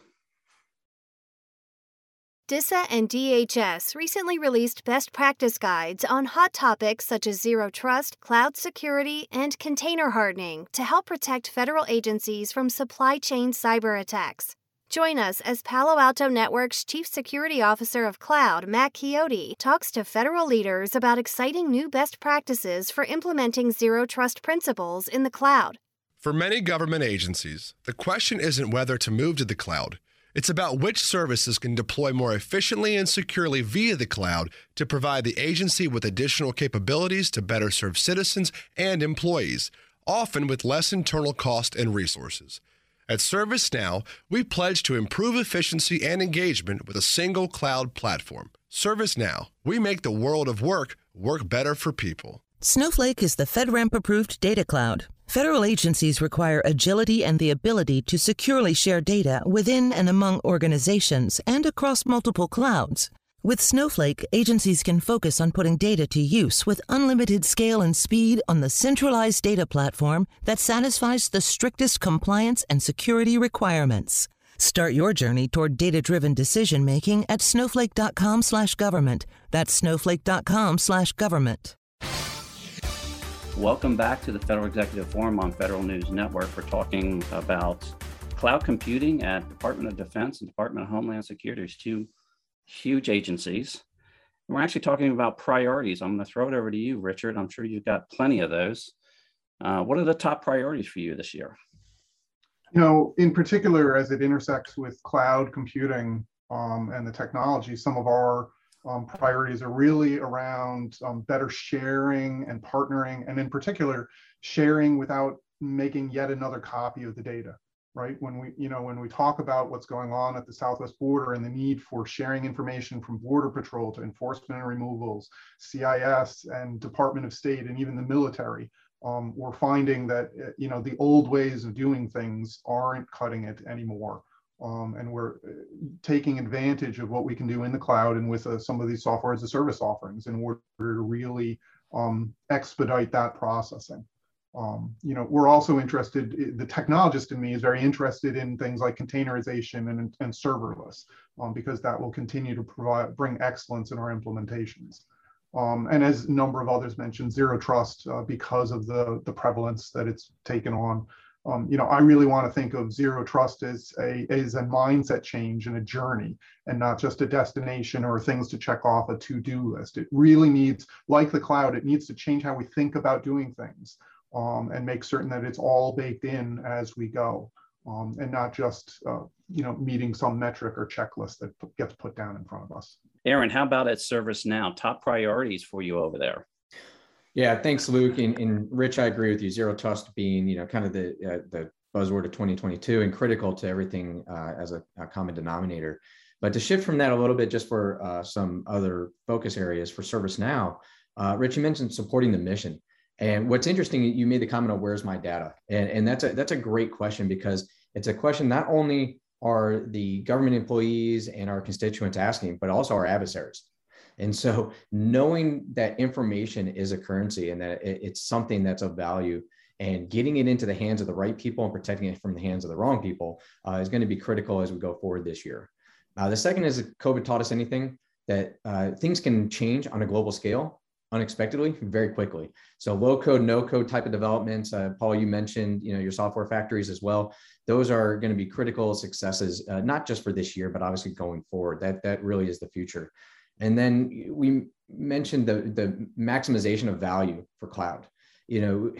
DISA and DHS recently released best practice guides on hot topics such as zero trust, cloud security, and container hardening to help protect federal agencies from supply chain cyber attacks. Join us as Palo Alto Network's Chief Security Officer of Cloud, Matt Chiodo, talks to federal leaders about exciting new best practices for implementing zero trust principles in the cloud. For many government agencies, the question isn't whether to move to the cloud it's about which services can deploy more efficiently and securely via the cloud to provide the agency with additional capabilities to better serve citizens and employees, often with less internal cost and resources. At ServiceNow, we pledge to improve efficiency and engagement with a single cloud platform. ServiceNow, we make the world of work work better for people. Snowflake is the FedRAMP approved data cloud. Federal agencies require agility and the ability to securely share data within and among organizations and across multiple clouds. With Snowflake, agencies can focus on putting data to use with unlimited scale and speed on the centralized data platform that satisfies the strictest compliance and security requirements. Start your journey toward data-driven decision making at snowflake.com/government. That's snowflake.com/government. Welcome back to the Federal Executive Forum on Federal News Network. We're talking about cloud computing at Department of Defense and Department of Homeland Security. There's two huge agencies. And we're actually talking about priorities. I'm going to throw it over to you, Richard. I'm sure you've got plenty of those. Uh, what are the top priorities for you this year? You know, in particular, as it intersects with cloud computing um, and the technology, some of our um, priorities are really around um, better sharing and partnering, and in particular, sharing without making yet another copy of the data. Right when we, you know, when we talk about what's going on at the Southwest border and the need for sharing information from Border Patrol to enforcement and removals, CIS and Department of State, and even the military, um, we're finding that uh, you know the old ways of doing things aren't cutting it anymore. Um, and we're uh, taking advantage of what we can do in the cloud and with uh, some of these software as a service offerings in order to really um, expedite that processing. Um, you know, we're also interested, the technologist in me is very interested in things like containerization and, and serverless, um, because that will continue to provide, bring excellence in our implementations. Um, and as a number of others mentioned, zero trust uh, because of the, the prevalence that it's taken on um, you know, I really want to think of zero trust as a as a mindset change and a journey, and not just a destination or things to check off a to-do list. It really needs, like the cloud, it needs to change how we think about doing things, um, and make certain that it's all baked in as we go, um, and not just uh, you know meeting some metric or checklist that gets put down in front of us. Aaron, how about at ServiceNow? Top priorities for you over there? Yeah, thanks, Luke. And, and Rich, I agree with you. Zero trust being, you know, kind of the uh, the buzzword of 2022 and critical to everything uh, as a, a, common denominator. But to shift from that a little bit, just for uh, some other focus areas for ServiceNow, uh, Rich, you mentioned supporting the mission. And what's interesting, you made the comment of where's my data, and, and that's a that's a great question because it's a question not only are the government employees and our constituents asking, but also our adversaries. And so knowing that information is a currency and that it's something that's of value and getting it into the hands of the right people and protecting it from the hands of the wrong people uh, is going to be critical as we go forward this year. Uh, the second is COVID taught us anything that uh, things can change on a global scale unexpectedly very quickly. So low code, no code type of developments. Uh, Paul, you mentioned you know your software factories as well. Those are going to be critical successes, uh, not just for this year, but obviously going forward. That that really is the future. And then we mentioned the, the maximization of value for cloud. You know,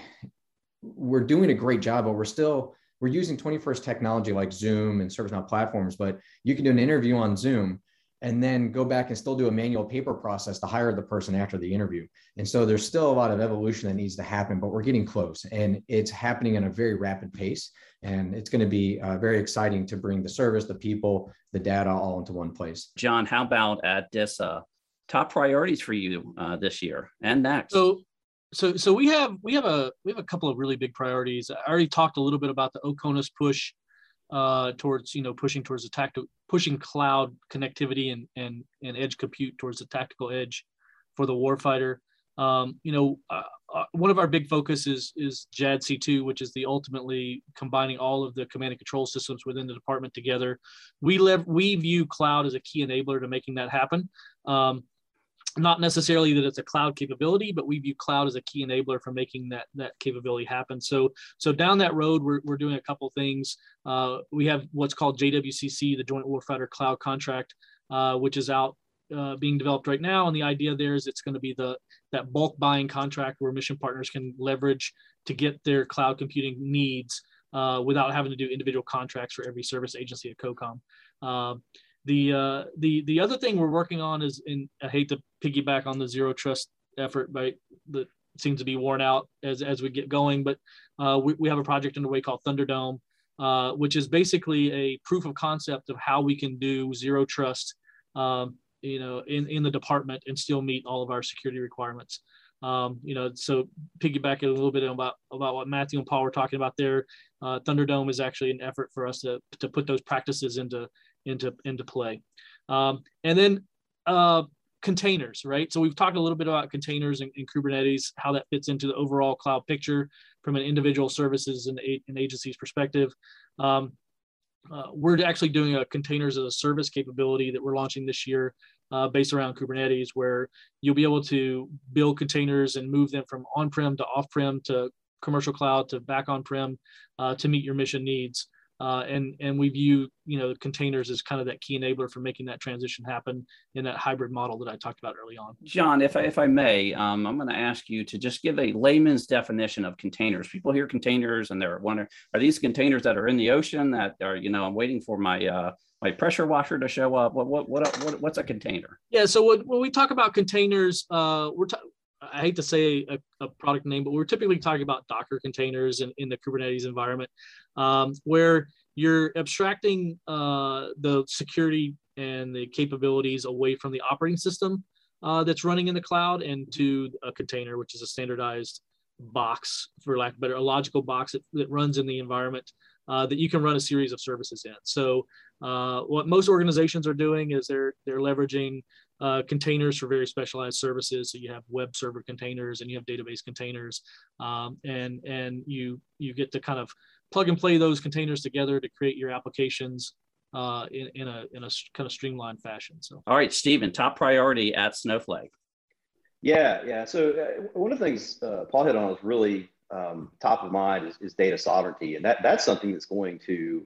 we're doing a great job, but we're still we're using 21st technology like Zoom and ServiceNow platforms, but you can do an interview on Zoom and then go back and still do a manual paper process to hire the person after the interview. And so there's still a lot of evolution that needs to happen, but we're getting close and it's happening in a very rapid pace. And it's going to be uh, very exciting to bring the service, the people, the data all into one place. John, how about at DISA? Top priorities for you uh, this year and next. So, so, so we have we have a we have a couple of really big priorities. I already talked a little bit about the OCONUS push uh, towards you know pushing towards the tactical pushing cloud connectivity and and and edge compute towards the tactical edge for the warfighter. Um, you know, uh, uh, one of our big focus is is JADC2, which is the ultimately combining all of the command and control systems within the department together. We live we view cloud as a key enabler to making that happen. Um, not necessarily that it's a cloud capability, but we view cloud as a key enabler for making that that capability happen. So so down that road, we're, we're doing a couple things. Uh, we have what's called JWCC, the Joint Warfighter Cloud Contract, uh, which is out uh, being developed right now. And the idea there is it's going to be the that bulk buying contract where mission partners can leverage to get their cloud computing needs uh, without having to do individual contracts for every service agency at COCOM. The uh, the the other thing we're working on is, and I hate to piggyback on the zero trust effort, but that seems to be worn out as as we get going. But uh, we we have a project underway called Thunderdome, uh, which is basically a proof of concept of how we can do zero trust, um, you know, in in the department and still meet all of our security requirements. Um, you know, so piggybacking a little bit about about what Matthew and Paul were talking about there. Uh, Thunderdome is actually an effort for us to to put those practices into into into play. Um, and then uh, containers, right? So we've talked a little bit about containers and, and, Kubernetes, how that fits into the overall cloud picture from an individual services and, and agencies perspective. Um, uh, we're actually doing a containers as a service capability that we're launching this year uh, based around Kubernetes, where you'll be able to build containers and move them from on-prem to off-prem to commercial cloud to back on-prem uh, to meet your mission needs. Uh, and and we view you know containers as kind of that key enabler for making that transition happen in that hybrid model that I talked about early on. John, if I, if I may, um, I'm going to ask you to just give a layman's definition of containers. People hear containers and they're wondering, are these containers that are in the ocean that are you know I'm waiting for my uh, my pressure washer to show up? What what what, what what's a container? Yeah, so when, when we talk about containers, uh, we're ta- I hate to say a, a, product name, but we're typically talking about Docker containers in, in the Kubernetes environment, um, where you're abstracting uh, the security and the capabilities away from the operating system uh, that's running in the cloud and to a container, which is a standardized box, for lack of better, a logical box that, that runs in the environment uh, that you can run a series of services in. So uh, what most organizations are doing is they're they're leveraging uh, containers for very specialized services. So you have web server containers and you have database containers, um, and and you you get to kind of plug and play those containers together to create your applications uh, in, in a in a kind of streamlined fashion. So, all right, Stephen, top priority at Snowflake. Yeah, yeah. So uh, one of the things uh, Paul hit on is really um, top of mind is, is data sovereignty, and that that's something that's going to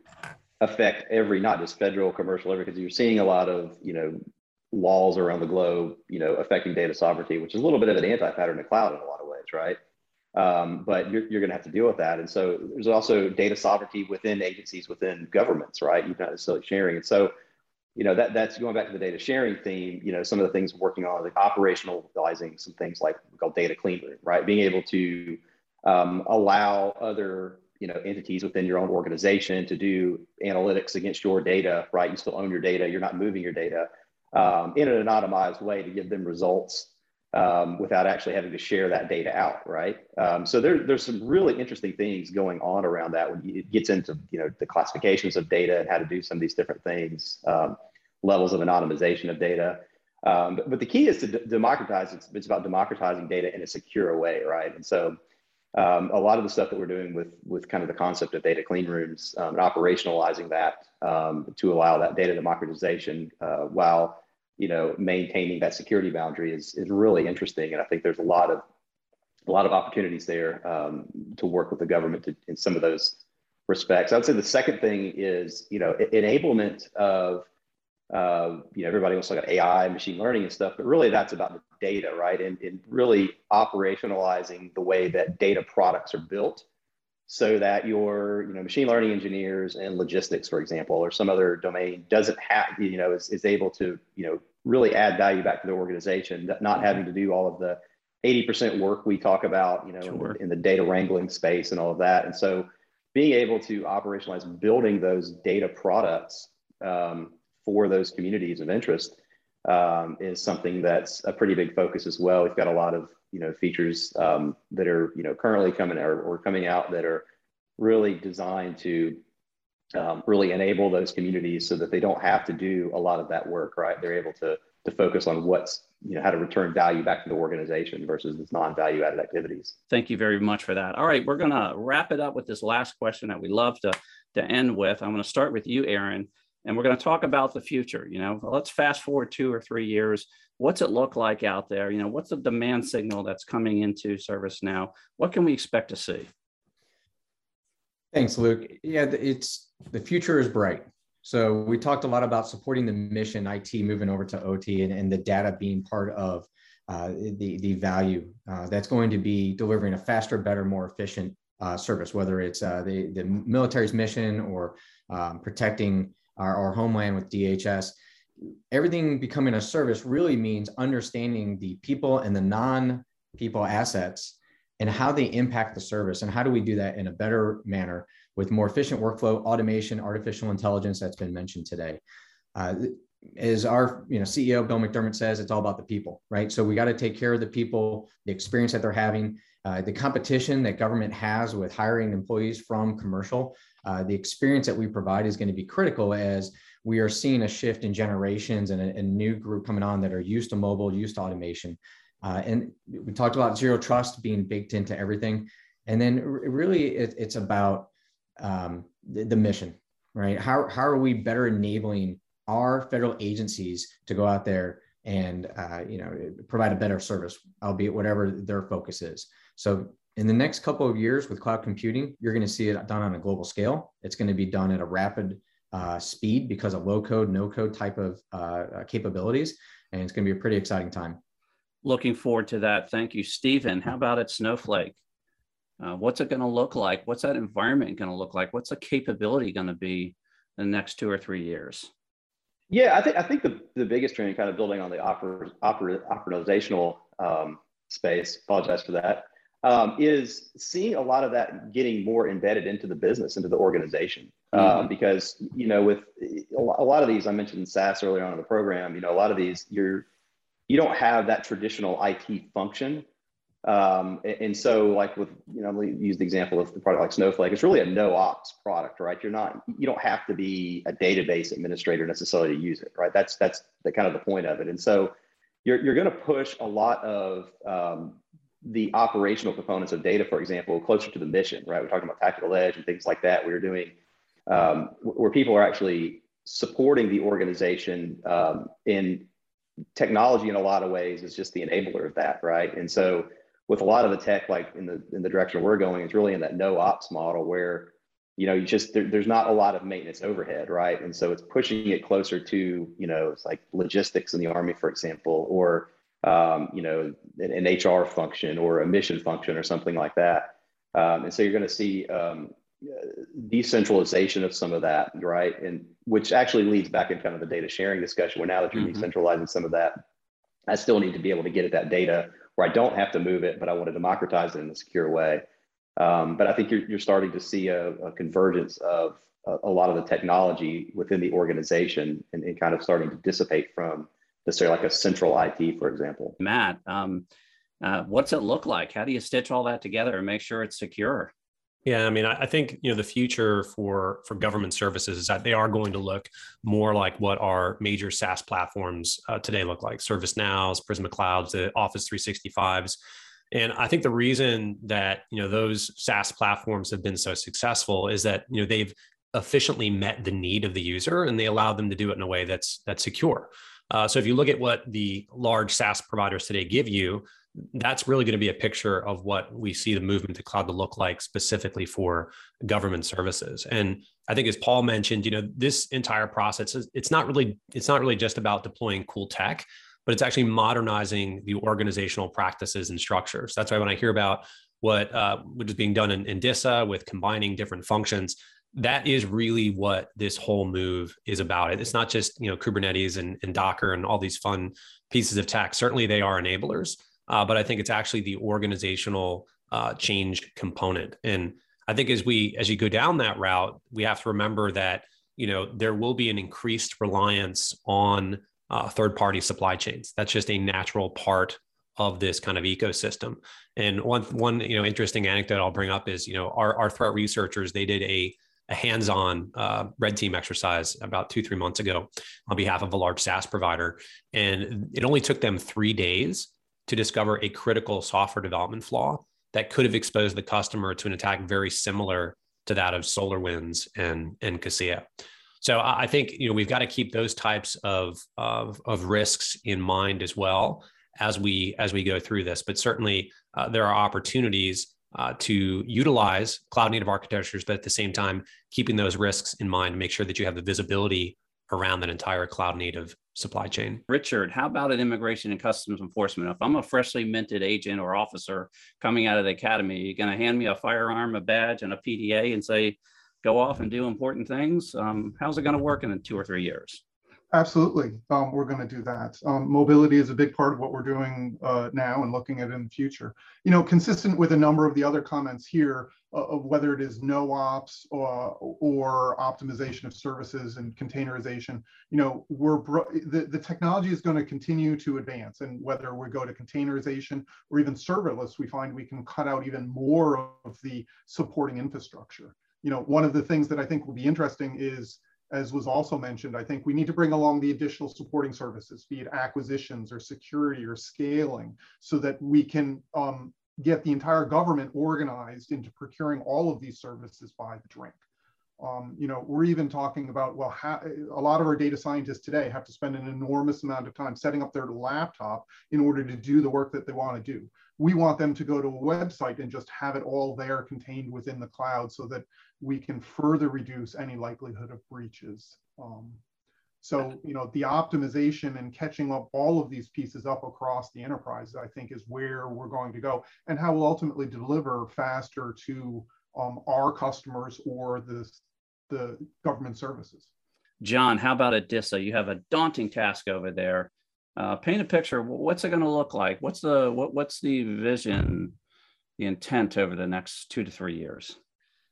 affect every not just federal, commercial, every because you're seeing a lot of you know laws around the globe, you know, affecting data sovereignty, which is a little bit of an anti-pattern in cloud in a lot of ways, right? Um, but you're, you're going to have to deal with that. And so there's also data sovereignty within agencies, within governments, right? You're not necessarily sharing. And so, you know, that that's going back to the data sharing theme. You know, some of the things we're working on, like operationalizing some things like we call data clean room, right? Being able to um, allow other you know entities within your own organization to do analytics against your data, right? You still own your data. You're not moving your data um, in an anonymized way to give them results um, without actually having to share that data out, right? Um, so there, there's some really interesting things going on around that when it gets into you know the classifications of data and how to do some of these different things, um, levels of anonymization of data. Um, but, but, the key is to democratize. It's, it's, about democratizing data in a secure way, right? And so um, a lot of the stuff that we're doing with with kind of the concept of data clean rooms um, and operationalizing that to allow that data democratization uh, while you know, maintaining that security boundary is, is really interesting. And I think there's a lot of, a lot of opportunities there um, to work with the government to, in some of those respects. I would say the second thing is, you know, enablement of, uh, you know, everybody wants to look at AI, machine learning and stuff, but really that's about the data, right? And, and really operationalizing the way that data products are built so that your you know machine learning engineers and logistics for example or some other domain doesn't have you know is, is able to you know really add value back to the organization not having to do all of the 80% work we talk about you know sure. in, in, the data wrangling space and all of that. And so being able to operationalize building those data products um, for those communities of interest um, is something that's a pretty big focus as well. We've got a lot of you know features um, that are you know currently coming or, or coming out that are really designed to um, really enable those communities so that they don't have to do a lot of that work right they're able to to focus on what's you know how to return value back to the organization versus its non-value added activities thank you very much for that all right we're going to wrap it up with this last question that we love to to end with i'm going to start with you aaron and we're going to talk about the future you know let's fast forward two or three years what's it look like out there? You know, what's the demand signal that's coming into ServiceNow? What can we expect to see? Thanks, Luke. Yeah, it's the future is bright. So we talked a lot about supporting the mission, IT moving over to OT, and, and the data being part of uh, the the value uh, that's going to be delivering a faster, better, more efficient uh, service, whether it's uh, the the military's mission or um, protecting our, our homeland with DHS everything becoming a service really means understanding the people and the non people assets and how they impact the service and how do we do that in a better manner with more efficient workflow automation artificial intelligence that's been mentioned today uh, as our you know ceo bill mcdermott says it's all about the people right so we got to take care of the people the experience that they're having uh, the competition that government has with hiring employees from commercial uh, the experience that we provide is going to be critical as we are seeing a shift in generations and a, a new group coming on that are used to mobile, used to automation. Uh, and we talked about zero trust being baked into everything. And then really it, it's about um, the, the, mission, right? How, how are we better enabling our federal agencies to go out there and uh, you know provide a better service, albeit whatever their focus is. So in the next couple of years with cloud computing, you're going to see it done on a global scale. It's going to be done at a rapid uh, speed because of low code, no code type of uh, uh capabilities, and it's going to be a pretty exciting time. Looking forward to that. Thank you, Stephen. How about at Snowflake? Uh, what's it going to look like? What's that environment going to look like? What's the capability going to be in the next two or three years? Yeah, I think I think the, the biggest trend, kind of building on the oper, oper, operational um, space. Apologize for that. Um, is seeing a lot of that getting more embedded into the business, into the organization. Um, mm-hmm. because you know, with a lot of these, I mentioned SaaS earlier on in the program. You know, a lot of these, you're you don't have that traditional IT function um, and so like with, you know, use the example of the product like Snowflake, it's really a no ops product, right? You're not, you don't have to be a database administrator necessarily to use it, right? That's, that's the kind of the point of it. And so you're, you're going to push a lot of um, the operational components of data, for example, closer to the mission, right? We're talking about tactical edge and things like that. We are doing um, where people are actually supporting the organization um, in technology in a lot of ways is just the enabler of that, right? And so with a lot of the tech, like in the in the direction we're going, it's really in that no ops model where you know you just there, there's not a lot of maintenance overhead, right? And so it's pushing it closer to you know it's like logistics in the army, for example, or um, you know an, an, HR function or a mission function or something like that. Um, and so you're going to see um, decentralization of some of that, right? And which actually leads back in kind of the data sharing discussion. Where now that you're mm-hmm. decentralizing some of that, I still need to be able to get at that data where I don't have to move it, but I want to democratize it in a secure way. Um, but I think you're, you're starting to see a, a convergence of a, a, lot of the technology within the organization and, and, kind of starting to dissipate from necessarily like a central IT, for example. Matt, um, uh, what's it look like? How do you stitch all that together and make sure it's secure? Yeah, I mean, I think you know the future for for government services is that they are going to look more like what our major SaaS platforms uh, today look like: ServiceNow's, Prisma Clouds, the Office 365s. And I think the reason that you know those SaaS platforms have been so successful is that you know they've efficiently met the need of the user and they allow them to do it in a way that's that's secure. Uh, so if you look at what the large SaaS providers today give you, that's really going to be a picture of what we see the movement to cloud to look like specifically for government services. And i think as paul mentioned you know this entire process is it's not really it's not really just about deploying cool tech but it's actually modernizing the organizational practices and structures. That's why when i hear about what uh, what is being done in, in disa with combining different functions that is really what this whole move is about. It's not just you know kubernetes and, and docker and all these fun pieces of tech. Certainly they are enablers uh, but I think it's actually the organizational uh, change component. And I think as we as you go down that route, we have to remember that you know there will be an increased reliance on uh, third party supply chains. That's just a natural part of this kind of ecosystem. And one one you know interesting anecdote I'll bring up is you know our our threat researchers they did a a hands-on uh, red team exercise about two three months ago on behalf of a large SaaS provider, and it only took them three days to discover a critical software development flaw that could have exposed the customer to an attack very similar to that of SolarWinds and, and Kaseya. So I think you know we've got to keep those types of, of, of risks in mind as well as we as we go through this. But certainly uh, there are opportunities uh, to utilize cloud native architectures, but at the same time keeping those risks in mind make sure that you have the visibility around that entire cloud native supply chain. Richard, how about an immigration and customs enforcement? If I'm a freshly minted agent or officer coming out of the academy, are you're going to hand me a firearm, a badge, and a PDA and say, go off and do important things. Um, how's it going to work in two or three years? Absolutely, um, we're going to do that. Um, mobility is a big part of what we're doing uh, now and looking at in the future. You know, consistent with a number of the other comments here of whether it is no ops or, or optimization of services and containerization. You know, we're the, the technology is going to continue to advance, and whether we go to containerization or even serverless, we find we can cut out even more of the supporting infrastructure. You know, one of the things that I think will be interesting is as was also mentioned, I think we need to bring along the additional supporting services, be it acquisitions or security or scaling, so that we can um, get the entire government organized into procuring all of these services by the drink. Um, you know, we're even talking about, well, a lot of our data scientists today have to spend an enormous amount of time setting up their laptop in order to do the work that they want to do. We want them to go to a website and just have it all there contained within the cloud so that we can further reduce any likelihood of breaches. Um, so, you know, the optimization and catching up all of these pieces up across the enterprise, I think is where we're going to go and how we'll ultimately deliver faster to um, our customers or the the government services. John, how about at? You have a daunting task over there. Uh, paint a picture. What's it going to look like? What's the what, what's the vision, the intent over the next two to three years?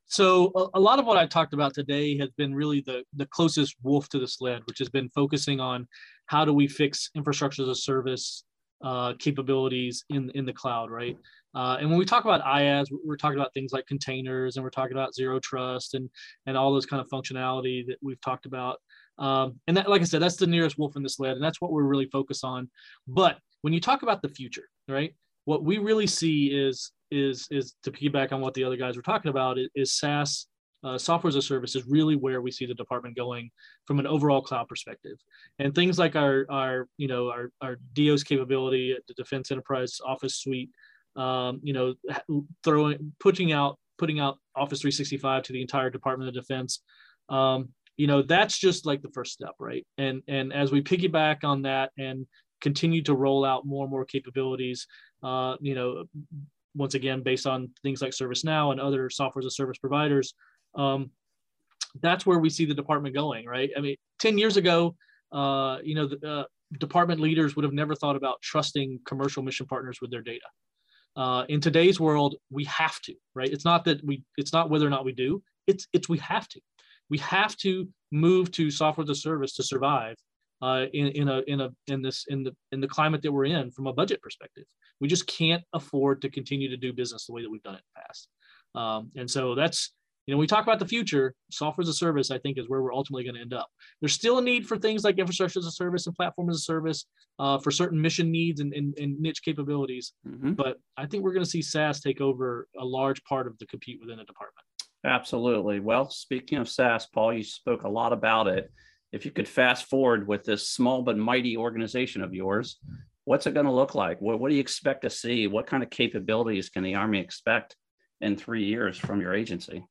So a, a, lot of what I talked about today has been really the the closest wolf to the sled, which has been focusing on how do we fix infrastructure as a service uh, capabilities in in the cloud, right? Uh, and when we talk about IaaS, we're talking about things like containers, and we're talking about zero trust, and and all those kind of functionality that we've talked about. Um, and that, like I said, that's the nearest wolf in the sled, and that's what we're really focused on. But when you talk about the future, right? What we really see is is is to piggyback on what the other guys were talking about is, SaaS uh, software as a service is really where we see the department going from an overall cloud perspective. And things like our our you know our our DEOS capability at the defense enterprise office suite um, you know throwing putting out putting out office 365 to the entire department of defense um, you know that's just like the first step right? And and as we piggyback on that and continue to roll out more and more capabilities uh, you know once again based on things like ServiceNow and other software as a service providers um, that's where we see the department going, right? I mean, 10 years ago, uh, you know, the uh, department leaders would have never thought about trusting commercial mission partners with their data. Uh, in today's world, we have to, right? It's not that we, it's not whether or not we do, it's, it's we have to. We have to move to software as a service to survive uh, in, in a in a in this in the in the climate that we're in from a budget perspective. We just can't afford to continue to do business the way that we've done it in the past. Um, and so that's you know, we talk about the future, software as a service, I think, is where we're ultimately going to end up. There's still a need for things like infrastructure as a service and platform as a service uh, for certain mission needs and, and, and niche capabilities. Mm-hmm. But I think we're going to see SaaS take over a large part of the compute within the department. Absolutely. Well, speaking of SaaS, Paul, you spoke a lot about it. If you could fast forward with this small but mighty organization of yours, what's it going to look like? What, what do you expect to see? What kind of capabilities can the Army expect in three years from your agency?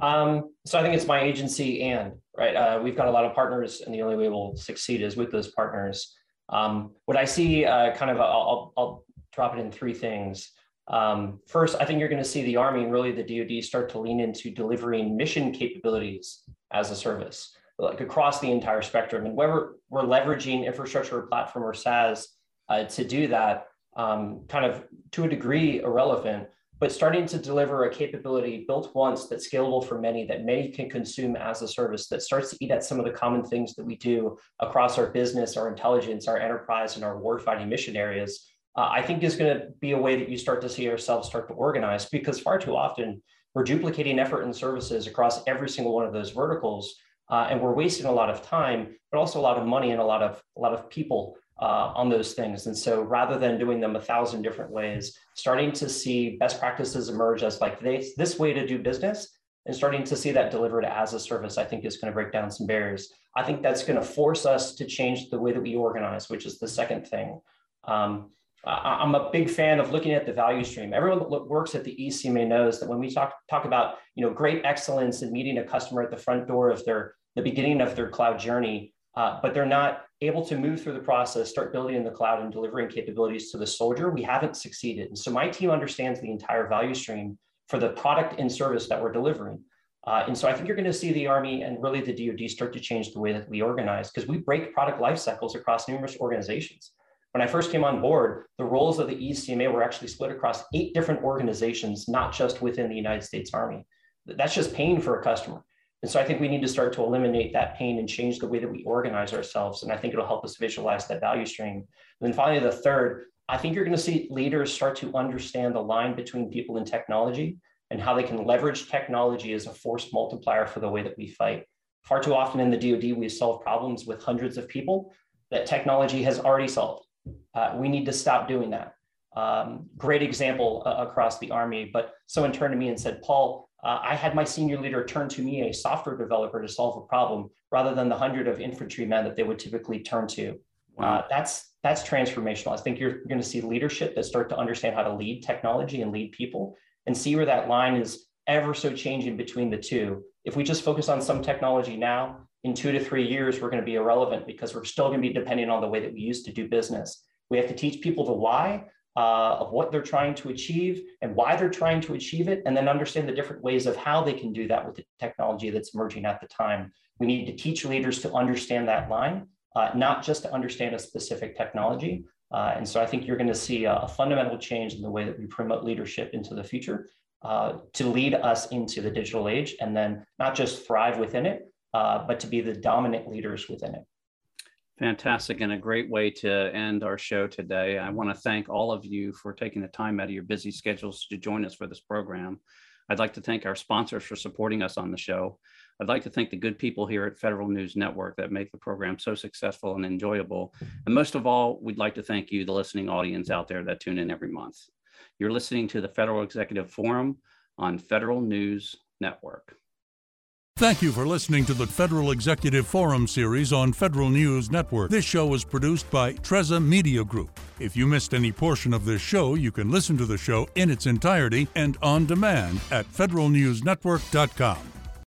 Um, so I think it's my agency and right. Uh, we've got a lot of partners, and the only way we'll succeed is with those partners. Um, what I see, uh, kind of, I'll, I'll, drop it in three things. Um, first, I think you're going to see the Army and really the DoD start to lean into delivering mission capabilities as a service, like across the entire spectrum. And where we're, we're leveraging infrastructure or platform or SaaS uh, to do that, um, kind of to a degree irrelevant but starting to deliver a capability built once that's scalable for many, that many can consume as a service, that starts to eat at some of the common things that we do across our business, our intelligence, our enterprise, and our warfighting mission areas, uh, I think is going to be a way that you start to see ourselves start to organize because far too often we're duplicating effort and services across every single one of those verticals. Uh, and we're wasting a lot of time, but also a lot of money and a lot of a lot of people uh, on those things. And so rather than doing them a thousand different ways, starting to see best practices emerge as like this, this way to do business and starting to see that delivered as a service, I think is going to break down some barriers. I think that's going to force us to change the way that we organize, which is the second thing. Um, I'm a big fan of looking at the value stream. Everyone that works at the ECMA knows that when we talk talk about you know great excellence and meeting a customer at the front door of their the beginning of their cloud journey, uh, but they're not able to move through the process, start building in the cloud and delivering capabilities to the soldier, we haven't succeeded. And so my team understands the entire value stream for the product and service that we're delivering. Uh, and so I think you're going to see the Army and really the DoD start to change the way that we organize because we break product life cycles across numerous organizations. When I first came on board, the roles of the ECMA were actually split across eight different organizations, not just within the United States Army. That's just pain for a customer. And so I think we need to start to eliminate that pain and change the way that we organize ourselves. And I think it'll help us visualize that value stream. And then finally, the third, I think you're going to see leaders start to understand the line between people and technology and how they can leverage technology as a force multiplier for the way that we fight. Far too often in the DoD, we solve problems with hundreds of people that technology has already solved. Uh, we need to stop doing that. Um, great example uh, across the Army, but someone turned to me and said, Paul, uh, I had my senior leader turn to me, a software developer, to solve a problem rather than the hundred of infantrymen that they would typically turn to. Uh, that's that's transformational. I think you're going to see leadership that start to understand how to lead technology and lead people, and see where that line is ever so changing between the two. If we just focus on some technology now, in two to three years, we're going to be irrelevant because we're still going to be depending on the way that we used to do business. We have to teach people the why uh, of what they're trying to achieve and why they're trying to achieve it, and then understand the different ways of how they can do that with the technology that's emerging at the time. We need to teach leaders to understand that line, uh, not just to understand a specific technology. Uh, and so I think you're going to see a, a, fundamental change in the way that we promote leadership into the future uh, to lead us into the digital age and then not just thrive within it, uh, but to be the dominant leaders within it. Fantastic and a great way to end our show today. I want to thank all of you for taking the time out of your busy schedules to join us for this program. I'd like to thank our sponsors for supporting us on the show. I'd like to thank the good people here at Federal News Network that make the program so successful and enjoyable. And most of all, we'd like to thank you, the listening audience out there that tune in every month. You're listening to the Federal Executive Forum on Federal News Network. Thank you for listening to the Federal Executive Forum series on Federal News Network. This show was produced by Trezza Media Group. If you missed any portion of this show, you can listen to the show in its entirety and on demand at federalnewsnetwork.com.